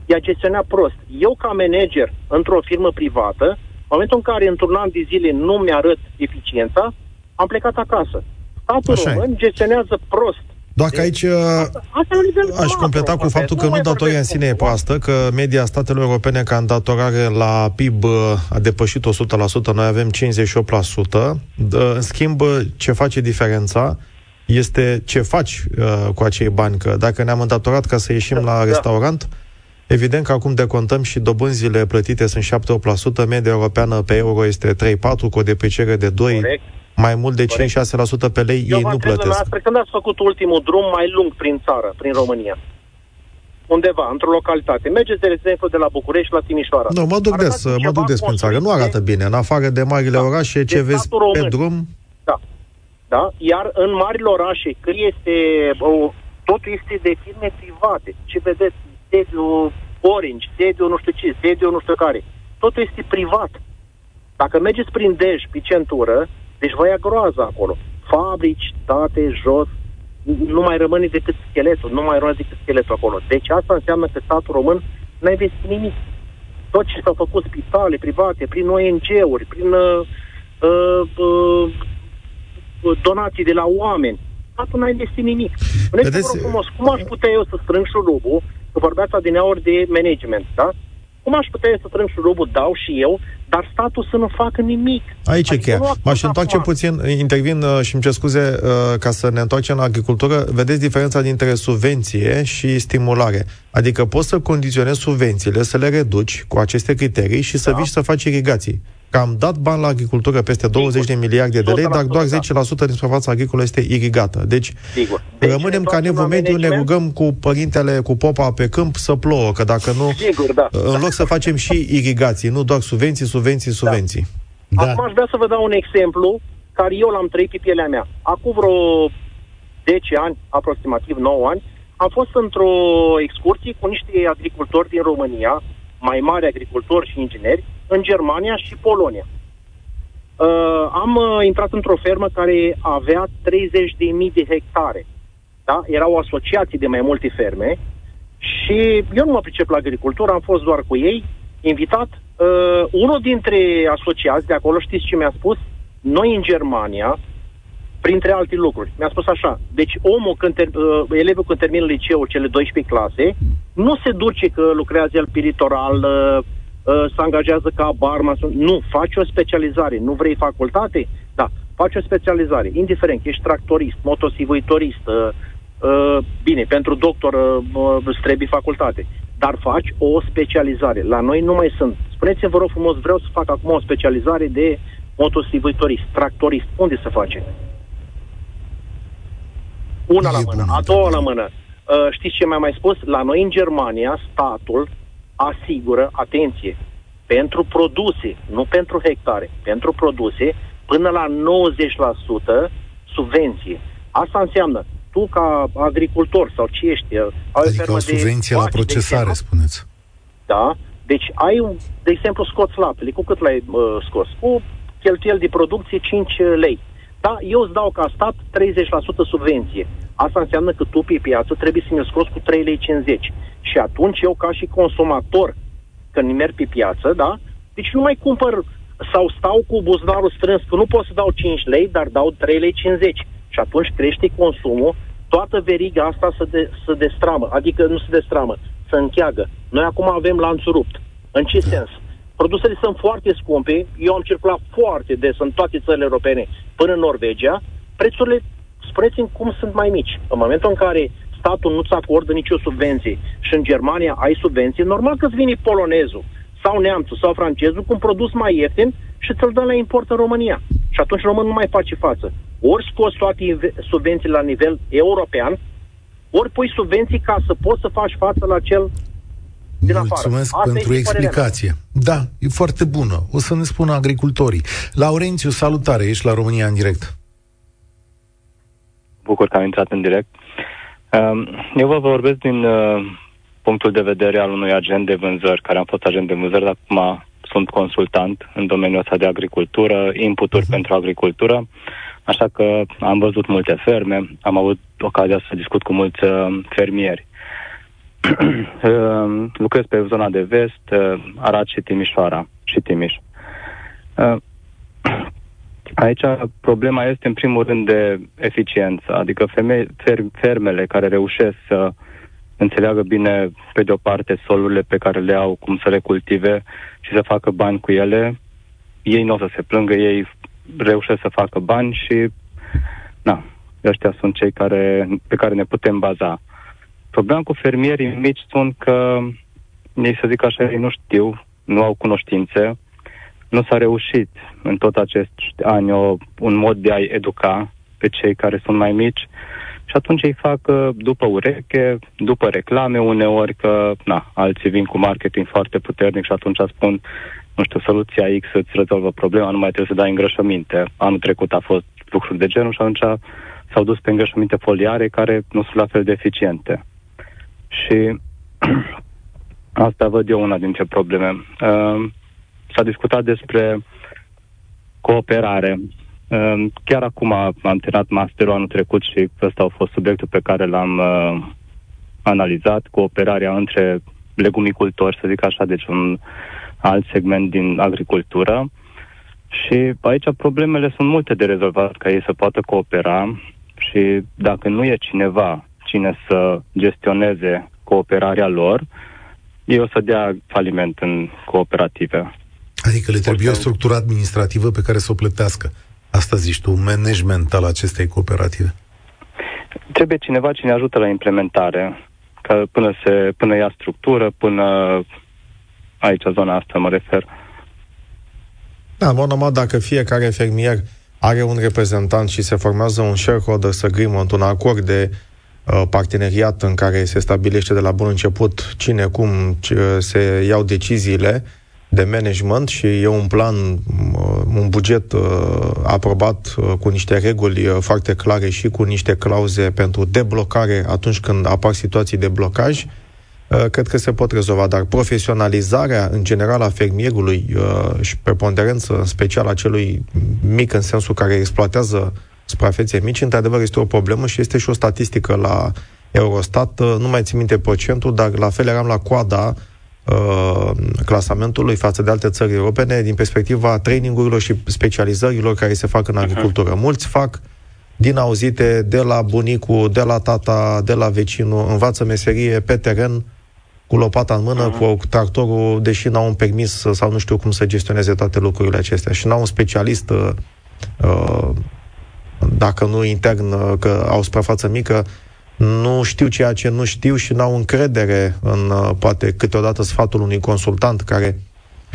i-a gestionat prost. Eu, ca manager într-o firmă privată, în momentul în care într-un an de zile nu mi-arăt eficiența, am plecat acasă. Statul Așa e. român gestionează prost. Doar că aici uh, Asta e la nivel aș macro, completa cu vorbesc. faptul că nu mai datoria în vorbesc sine e cu- proastă, că media statelor europene ca îndatorare la PIB uh, a depășit 100%, noi avem 58%. D- În schimb, uh, ce face diferența este ce faci uh, cu acei bani, că dacă ne-am îndatorat ca să ieșim la Da. restaurant, Evident că acum decontăm și dobânzile plătite sunt 7-8%, media europeană pe euro este 3-4, cu o depreciere de 2, Corect. Mai mult de Corect. 5-6% pe lei, Eu ei vă nu întreb plătesc. dumneavoastră, când ați făcut ultimul drum mai lung prin țară, prin România? Undeva, într-o localitate. Mergeți, de exemplu, de la București la Timișoara. Nu, mă duc des, Arătați mă ceva duc des prin țară. Nu construit arată bine. În afară de marile Da. orașe, De ce vezi statul pe român. drum, Da. Da? Iar în marile orașe, când este, o, totul este de firme private. Ce vedeți? Sediu Orange, sediu nu știu ce, sediu nu știu care. Totul este privat. Dacă mergeți prin Dej, pe centură, deci vă ia groază acolo. Fabrici, state, jos, nu mai rămâne decât scheletul, nu mai rămâne decât scheletul acolo. Deci asta înseamnă că statul român n-a investit nimic. Tot ce s-a făcut spitale private, prin ONG-uri, prin uh, uh, uh, donații de la oameni, statul n-a investit nimic. Spuneți-vă, Vedeți- vă rog frumos, cum aș putea eu să strâng șurubul, că vorbeați adineauri de management, da? Cum aș putea eu să strâng șurubul, dau și eu, dar statul să nu facă nimic. aici e Adică cheia. nu acum, M-aș întoarce acum. puțin, intervin uh, și îmi cer scuze uh, ca să ne întoarcem la agricultură. Vedeți diferența dintre subvenție și stimulare. Adică poți să condiționezi subvențiile, să le reduci cu aceste criterii și să Da. vii și să faci irigații. Că am dat bani la agricultură peste 20 de miliarde de lei, dar 100%, doar da. 10% din suprafața agricolă este irigată. Deci, Sigur. Deci, rămânem ne ca întoarcem nevul la mediu, ne management? rugăm cu părintele, cu popa pe câmp să plouă, că dacă nu, Sigur, da. în loc să facem și irigații, nu doar subvenții, subvenții, subvenții. Da. Acum aș vrea să vă dau un exemplu care eu l-am trăit pe pielea mea. Acum vreo 10 ani, aproximativ 9 ani, am fost într-o excursie cu niște agricultori din România, mai mari agricultori și ingineri, în Germania și Polonia. Uh, am uh, intrat într-o fermă care avea 30.000 de hectare. Da? Era o asociație de mai multe ferme și eu nu mă pricep la agricultură, am fost doar cu ei, invitat. Uh, unul dintre asociați de acolo, știți ce mi-a spus? Noi în Germania, printre alte lucruri, mi-a spus așa, deci omul, când ter, uh, elevul când termină liceul, cele 12 clase, nu se duce că lucrează el pe litoral, uh, uh, se angajează ca barman, nu, faci o specializare, nu vrei facultate? Da, faci o specializare, indiferent că ești tractorist, motosivuitorist, uh, uh, bine, pentru doctor uh, uh, îți trebuie facultate, dar faci o specializare. La noi nu mai sunt. Spuneți-mi, vă rog frumos, vreau să fac acum o specializare de motosivuitorist, tractorist. Unde se face? Una E la bună mână, a doua la mână. Uh, știți ce mi-a mai spus? La noi în Germania, statul asigură, atenție, pentru produse, nu pentru hectare, pentru produse, până la 90% subvenție. Asta înseamnă, tu ca agricultor sau ce ești, uh, ai o Adică fermă o de subvenție la vaci, de procesare, exemplu, spuneți. da? Deci ai, un, de exemplu, scoți laptele. Cu cât l-ai uh, scos? Cu cheltuieli de producție 5 lei. Da, eu îți dau ca stat 30% subvenție. Asta înseamnă că tu pe piață trebuie să mi scoți cu 3,50 lei. Și atunci eu ca și consumator, când merg pe piață, da, deci nu mai cumpăr sau stau cu buzunarul strâns, că nu pot să dau 5 lei, dar dau 3,50 lei. Și atunci crește consumul, toată veriga asta se, de, se destramă, adică nu se destramă, se încheagă. Noi acum avem lanțul rupt. În ce da. sens? Produsele sunt foarte scumpe, eu am circulat foarte des în toate țările europene până în Norvegia, prețurile, spuneți-mi cum sunt mai mici. În momentul în care statul nu-ți acordă nicio subvenție și în Germania ai subvenție, normal că îți vine polonezul sau neamțul sau francezul cu un produs mai ieftin și ți-l dă la import în România. Și atunci românul nu mai face față. Ori scoți toate subvenții la nivel european, ori pui subvenții ca să poți să faci față la cel din Mulțumesc afară. pentru explicație. Da, e foarte bună. O să ne spună agricultorii. Laurențiu, salutare, ești la România în direct. Bucur că am intrat în direct. Um, eu vă vorbesc din uh, punctul de vedere al unui agent de vânzări, care am fost agent de vânzări, dar acum sunt consultant în domeniul ăsta de agricultură, inputuri uh-huh. pentru agricultură, așa că am văzut multe ferme, am avut ocazia să discut cu mulți uh, fermieri. Uh, lucrez pe zona de vest, uh, Arad și Timișoara și Timiș. Uh, aici problema este în primul rând de eficiență, adică femei, fermele care reușesc să înțeleagă bine, pe de o parte, solurile pe care le au, cum să le cultive și să facă bani cu ele, ei nu o să se plângă, ei reușesc să facă bani și, na, ăștia sunt cei care, pe care ne putem baza. Problema cu fermierii mici sunt că ei, să zic așa, ei nu știu, nu au cunoștințe, nu s-a reușit în tot acest ani o, un mod de a-i educa pe cei care sunt mai mici și atunci îi fac uh, după ureche, după reclame uneori, că na, alții vin cu marketing foarte puternic și atunci spun, nu știu, soluția X îți rezolvă problema, nu mai trebuie să dai îngrășăminte. Anul trecut a fost lucruri de genul și atunci s-au dus pe îngrășăminte foliare care nu sunt la fel de eficiente. Și asta văd eu una dintre probleme. Uh, s-a discutat despre cooperare. Uh, chiar acum am terminat masterul anul trecut și ăsta a fost subiectul pe care l-am uh, analizat, cooperarea între legumicultori, să zic așa, deci un alt segment din agricultură. Și aici problemele sunt multe de rezolvat ca ei să poată coopera și dacă nu e cineva cine să gestioneze cooperarea lor, ei o să dea faliment în cooperative. Adică le trebuie o structură administrativă pe care să o plătească. Asta zici tu, management al acestei cooperative. Trebuie cineva cine ajută la implementare, ca până, se, până ia structură, până aici, zona asta mă refer. Da, normal, dacă fiecare fermier are un reprezentant și se formează un shareholder agreement, un acord de uh, parteneriat în care se stabilește de la bun început cine, cum se iau deciziile, de management și e un plan, uh, un buget uh, aprobat uh, cu niște reguli foarte clare și cu niște clauze pentru deblocare atunci când apar situații de blocaj, cred că se pot rezolva, dar profesionalizarea în general a fermierului și preponderență în special a celui mic în sensul care exploatează suprafețe mici, într-adevăr este o problemă și este și o statistică la Eurostat, nu mai țin minte procentul, dar la fel eram la coada uh, clasamentului față de alte țări europene din perspectiva trainingurilor și specializărilor care se fac în agricultură. Uh-huh. Mulți fac din auzite de la bunicul, de la tata, de la vecinul, învață meserie pe teren, cu lopata în mână, uh-huh. cu tractorul, deși n-au un permis sau nu știu cum să gestioneze toate lucrurile acestea și n-au un specialist, uh, dacă nu intern, că au suprafață mică, nu știu ceea ce nu știu și n-au încredere în, uh, poate, câteodată sfatul unui consultant care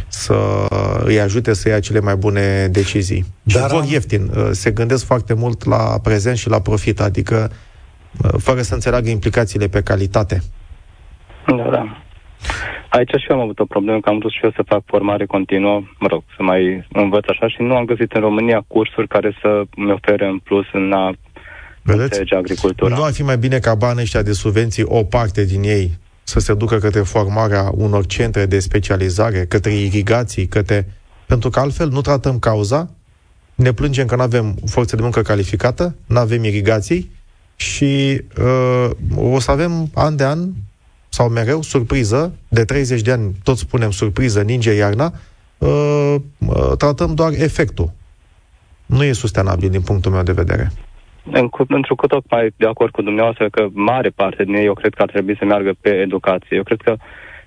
să îi ajute să ia cele mai bune decizii. Dar și vor ieftin. Uh, se gândesc foarte mult la prezent și la profit, adică uh, fără să înțeleagă implicațiile pe calitate. Da, da. Aici și eu am avut o problemă, că am vrut și eu să fac formare continuă, mă rog, să mai învăț așa și nu am găsit în România cursuri care să mi ofere în plus în a Vedeți? agricultura. Nu ar fi mai bine ca banii ăștia de subvenții, o parte din ei, să se ducă către formarea unor centre de specializare, către irigații, către... Pentru că altfel nu tratăm cauza, ne plângem că nu avem forță de muncă calificată, nu avem irigații și uh, o să avem an de an sau mereu surpriză, de 30 de ani tot spunem surpriză, ninge iarna, uh, uh, tratăm doar efectul. Nu e sustenabil din punctul meu de vedere. Într-o cu tocmai de acord cu dumneavoastră că mare parte din ei eu cred că ar trebui să meargă pe educație. Eu cred că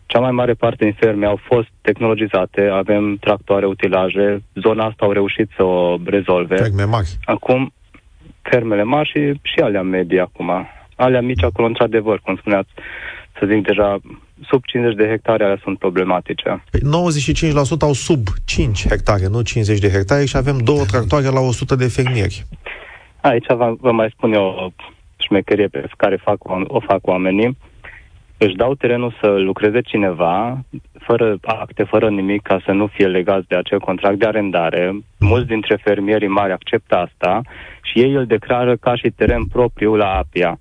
cea mai mare parte din ferme au fost tehnologizate, avem tractoare, utilaje, zona asta au reușit să o rezolve. Ferme mari. Acum, fermele mari și, și alea medii acum. Alea mici acolo, într-adevăr, cum spuneați, să zic deja, sub 50 de hectare alea sunt problematice. 95% păi, au sub 5 hectare, nu 50 de hectare și avem două tractoare la 100 de fermieri. Aici vă, vă mai spun eu o șmecherie pe care fac, o fac oamenii. Își dau terenul să lucreze cineva, fără acte, fără nimic, ca să nu fie legați de acel contract de arendare. Mulți dintre fermierii mari acceptă asta și ei îl declară ca și teren propriu la APIA.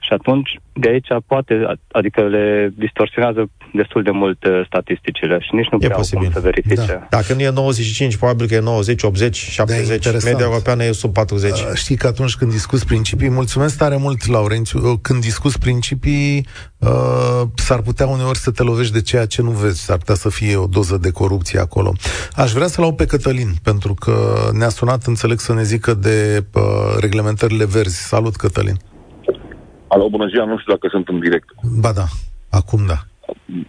Și atunci, de aici poate, adică le distorsionează destul de mult uh, statisticile și nici nu e prea posibil. cum să verifice. Da. Dacă nu e 95, probabil că e 90, 80, 70. Da, Media europeană e sub 40. Uh, știi că atunci când discuți principii, mulțumesc tare mult, Laurențiu, uh, când discuți principii, uh, s-ar putea uneori să te lovești de ceea ce nu vezi, s-ar putea să fie o doză de corupție acolo. Aș vrea să-l au pe Cătălin, pentru că ne-a sunat, înțeleg, să ne zică de uh, reglementările verzi. Salut, Cătălin! Alo, bună ziua, nu știu dacă sunt în direct. Ba da, acum da.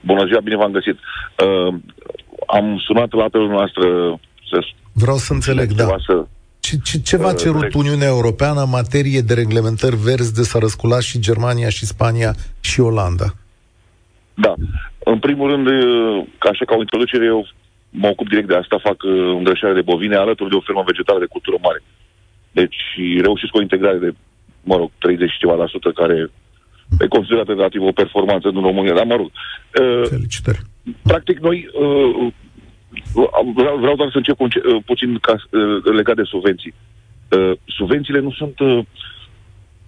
Bună ziua, bine v-am găsit. Uh, am sunat la apelul noastră să... Vreau să înțeleg, da. Să, ce, ce, ce v-a uh, cerut uh, Uniunea Europeană în materie de reglementări verzi de s-a răsculat și Germania și Spania și Olanda? Da. În primul rând, uh, ca așa ca o introducere, eu mă ocup direct de asta, fac uh, îngrășare de bovine alături de o fermă vegetală de cultură mare. Deci reușesc o integrare de mă rog, 30 și ceva la sută, care e considerată relativ o performanță în România, dar mă rog. Uh, Felicitări. Practic, noi uh, vreau, vreau doar să încep un, uh, puțin ca, uh, legat de subvenții. Uh, subvențiile nu sunt uh,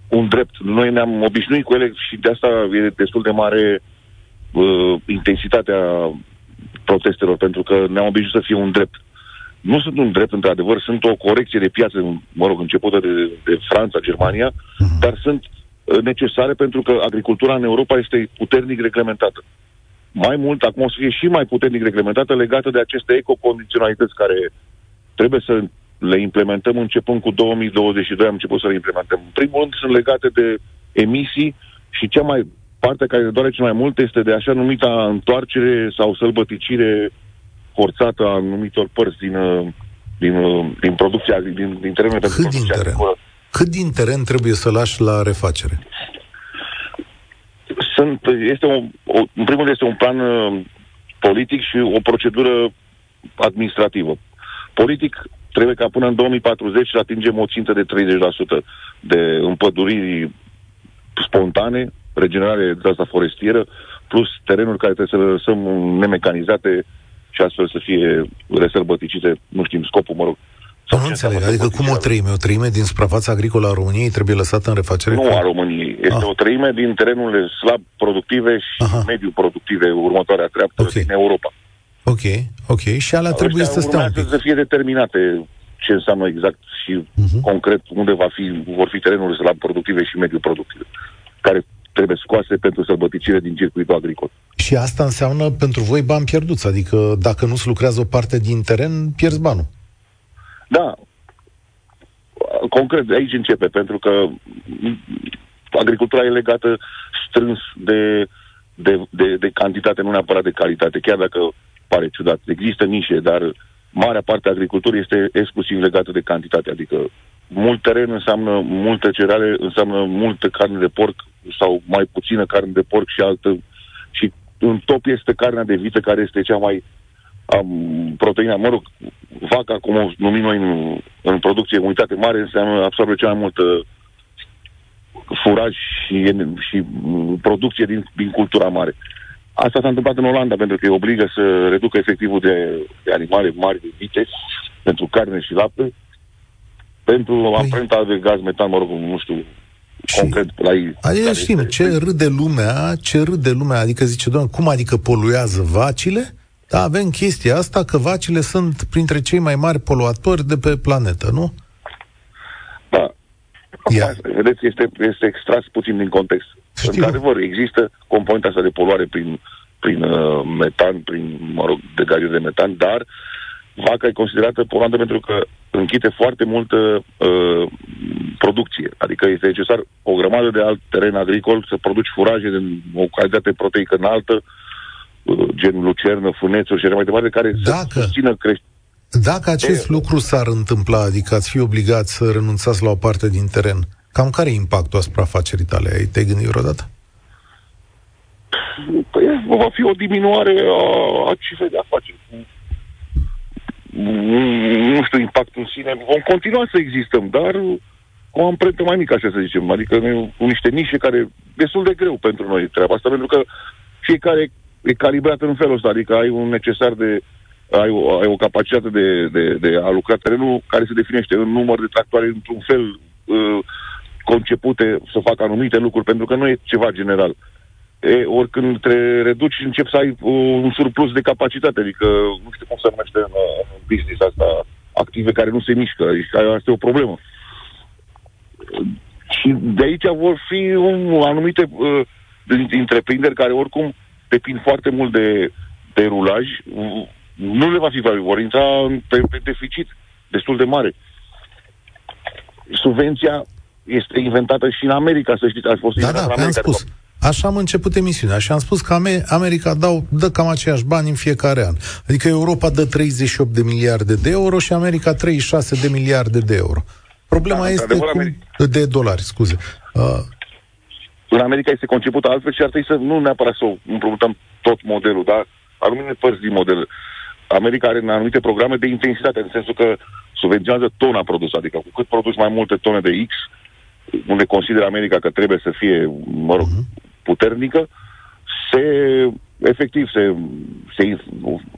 un drept. Noi ne-am obișnuit cu ele și de asta e destul de mare uh, intensitatea protestelor, pentru că ne-am obișnuit să fie un drept nu sunt un drept, într-adevăr, sunt o corecție de piață, mă rog, începută de, de Franța, Germania, uh-huh. dar sunt uh, necesare pentru că agricultura în Europa este puternic reglementată. Mai mult, acum o să fie și mai puternic reglementată legată de aceste ecocondiționalități care trebuie să le implementăm începând cu 2022, am început să le implementăm. În primul rând sunt legate de emisii și cea mai parte care doare cel mai mult este de așa numita întoarcere sau sălbăticire forțată a anumitor părți din, uh, din, uh, din producția, din, din terenul pentru Cât din teren? Cât din teren trebuie să lași la refacere? Sunt, este o, o, în primul rând este un plan uh, politic și o procedură administrativă. Politic, trebuie ca până în 2040 să atingem o țintă de 30% de împăduriri spontane, regenerare de asta forestieră, plus terenuri care trebuie să le lăsăm nemecanizate și astfel să fie resărbăticite, nu știm scopul, mă rog. Nu înțeleg, adică cum o treime? O treime din suprafața agricolă a României trebuie lăsată în refacere? Nu a României. Este ah. o treime din terenurile slab productive și Aha. mediu productive, următoarea treaptă okay. din Europa. Ok, ok. Și alea trebuie să stea un pic. să fie determinate ce înseamnă exact și uh-huh. concret unde va fi, vor fi terenurile slab productive și mediu productive, care trebuie scoase pentru sălbăticire din circuitul agricol. Și asta înseamnă pentru voi bani pierduți, adică dacă nu se lucrează o parte din teren, pierzi banul. Da. Concret, aici începe, pentru că agricultura e legată strâns de, de, de, de cantitate, nu neapărat de calitate, chiar dacă pare ciudat. Există nișe, dar marea parte a agriculturii este exclusiv legată de cantitate, adică mult teren înseamnă multe cereale, înseamnă multă carne de porc sau mai puțină carne de porc și altă și în top este carnea de vită care este cea mai um, proteina, mă rog, vaca, cum o numim noi în, în producție, unitate mare, înseamnă absorbe cea mai multă furaj și, și producție din, din cultura mare. Asta s-a întâmplat în Olanda pentru că îi obligă să reducă efectivul de, de animale mari, de vite, pentru carne și lapte, pentru păi... amprenta de gaz metan, mă rog, nu știu, și concret la ei. Adică știm, este... ce râde lumea, ce râde lumea, adică zice, doamne, cum adică poluează vacile? Da, avem chestia asta că vacile sunt printre cei mai mari poluatori de pe planetă, nu? Da. Ia. Vedeți, este, este extras puțin din context. Știu. Într-adevăr, există componenta asta de poluare prin, prin uh, metan, prin, mă rog, degajul de metan, dar vaca e considerată poluantă pentru că închide foarte multă uh, producție. Adică este necesar o grămadă de alt teren agricol să produci furaje de o calitate proteică înaltă, uh, gen lucernă, funețuri și așa mai departe, care Dacă- să susțină creșterea. Dacă acest lucru s-ar întâmpla, adică ați fi obligat să renunțați la o parte din teren, cam care e impactul asupra afacerii tale? Ai te-ai gândit vreodată? Păi va fi o diminuare a, a cifrei de afaceri. Nu- Nu știu impactul în sine. Vom continua să existăm, dar cu o amprentă mai mică, așa să zicem. Adică noi, cu niște nișe care destul de greu pentru noi treaba asta, pentru că fiecare e calibrat în felul ăsta. Adică ai un necesar de ai o, ai o capacitate de, de, de a lucra terenul care se definește în număr de tractoare într-un fel uh, concepute să facă anumite lucruri, pentru că nu e ceva general. E, oricând te reduci, începi să ai uh, un surplus de capacitate, adică nu știu cum se numește în, uh, în business asta, active care nu se mișcă, adică asta e o problemă. Și de aici vor fi un, anumite uh, din- întreprinderi care oricum depind foarte mult de, de rulaj, uh, nu le va fi valabil, vor intra în- pe, pe deficit destul de mare. Subvenția este inventată și în America, să știți, a fost Da, inventată da, în am America. de spus. Așa am început emisiunea și am spus că Ame- America dau, dă cam aceiași bani în fiecare an. Adică Europa dă 38 de miliarde de euro și America 36 de miliarde de euro. Problema Da, este într-adevăr, cum, America- de dolari, scuze. Uh, în America este concepută altfel și ar trebui să nu neapărat să împrumutăm tot modelul, dar anumite părți din model. America are anumite programe de intensitate, în sensul că subvenționează tona produsă, adică cu cât produci mai multe tone de X, unde consideră America că trebuie să fie, mă rog, puternică, se, efectiv, se, se,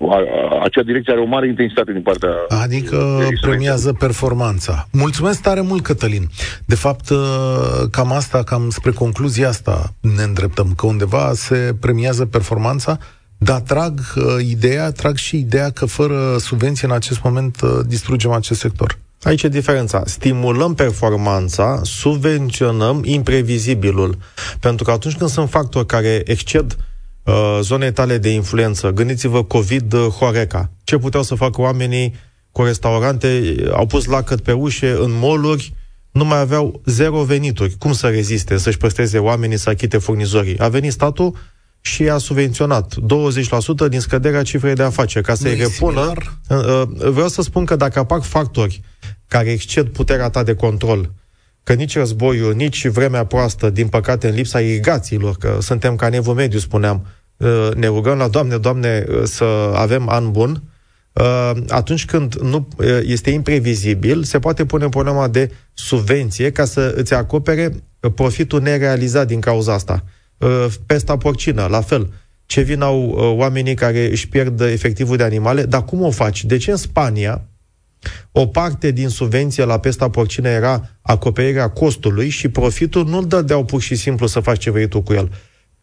a, a, acea direcție are o mare intensitate din partea... Adică de- premiază performanța. Mulțumesc tare mult, Cătălin. De fapt, uh, cam asta, cam spre concluzia asta ne îndreptăm, că undeva se premiază performanța, dar trag uh, ideea, trag și ideea că fără subvenție în acest moment uh, distrugem acest sector. Aici e diferența. Stimulăm performanța, subvenționăm imprevizibilul. Pentru că atunci când sunt factori care exced uh, zonele tale de influență, gândiți-vă COVID uh, Horeca. Ce puteau să facă oamenii cu restaurante, au pus lacăt pe ușe, în moluri, nu mai aveau zero venituri. Cum să reziste, să-și păstreze oamenii, să achite furnizorii? A venit statul și a subvenționat 20% din scăderea cifrei de afaceri, ca să-i Nu e repună. similar? Uh, Vreau să spun că dacă apar factori care exced puterea ta de control, că nici războiul, nici vremea proastă, din păcate, în lipsa irigațiilor, că suntem ca nevul mediu, spuneam, uh, ne rugăm la Doamne, Doamne, uh, să avem an bun, uh, atunci când nu uh, este imprevizibil, se poate pune problema de subvenție ca să îți acopere uh, profitul nerealizat din cauza asta. Uh, Pesta porcină, la fel. Ce vin au uh, oamenii care își pierd efectivul de animale, dar cum o faci? De ce în Spania o parte din subvenție la pesta porcină era acoperirea costului și profitul nu-l dădeau pur și simplu să faci ce vrei tu cu el.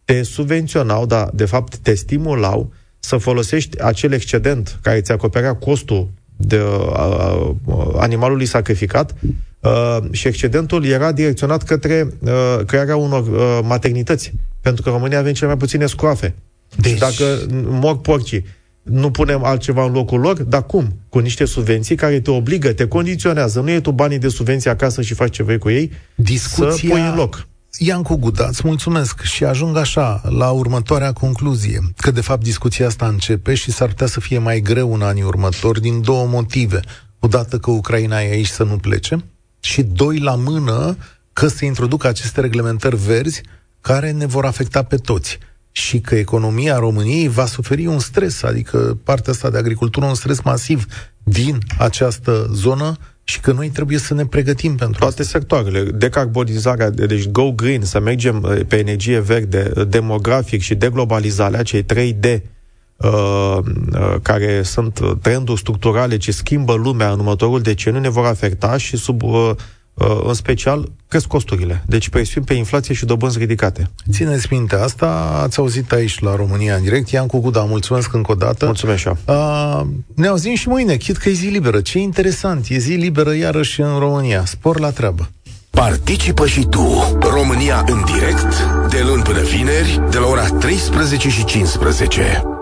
Te subvenționau, dar de fapt te stimulau să folosești acel excedent care ți acoperea costul de uh, animalului sacrificat uh, și excedentul era direcționat către uh, crearea unor uh, maternități. Pentru că în România avem cele mai puține scroafe. Deci- Și dacă mor porcii, nu punem altceva în locul lor, dar cum? Cu niște subvenții care te obligă, te condiționează. Nu e tu banii de subvenție acasă și faci ce vrei cu ei, Discuția... să pui în loc. Iancu Guda, îți mulțumesc și ajung așa la următoarea concluzie, că de fapt discuția asta începe și s-ar putea să fie mai greu în anii următori din două motive. Odată că Ucraina e aici să nu plece și doi la mână că se introduc aceste reglementări verzi care ne vor afecta pe toți. Și că economia României va suferi un stres, adică partea asta de agricultură, un stres masiv din această zonă și că noi trebuie să ne pregătim pentru Toate sectoarele, decarbonizarea, deci go green, să mergem uh, pe energie verde, uh, demografic și deglobalizarea, cei 3D, uh, uh, care sunt uh, trenduri structurale ce schimbă lumea în următorul deceniu, ne vor afecta și sub uh, uh, în special, cresc costurile. Deci presiuni pe inflație și dobânzi ridicate. Țineți minte asta, ați auzit aici la România în direct. Ian Cuguda, mulțumesc încă o dată. Mulțumesc și uh, Ne auzim și mâine, chit că e zi liberă. Ce interesant, e zi liberă iarăși în România. Spor la treabă. Participă și tu, România în direct, de luni până vineri, de la ora 13 și 15.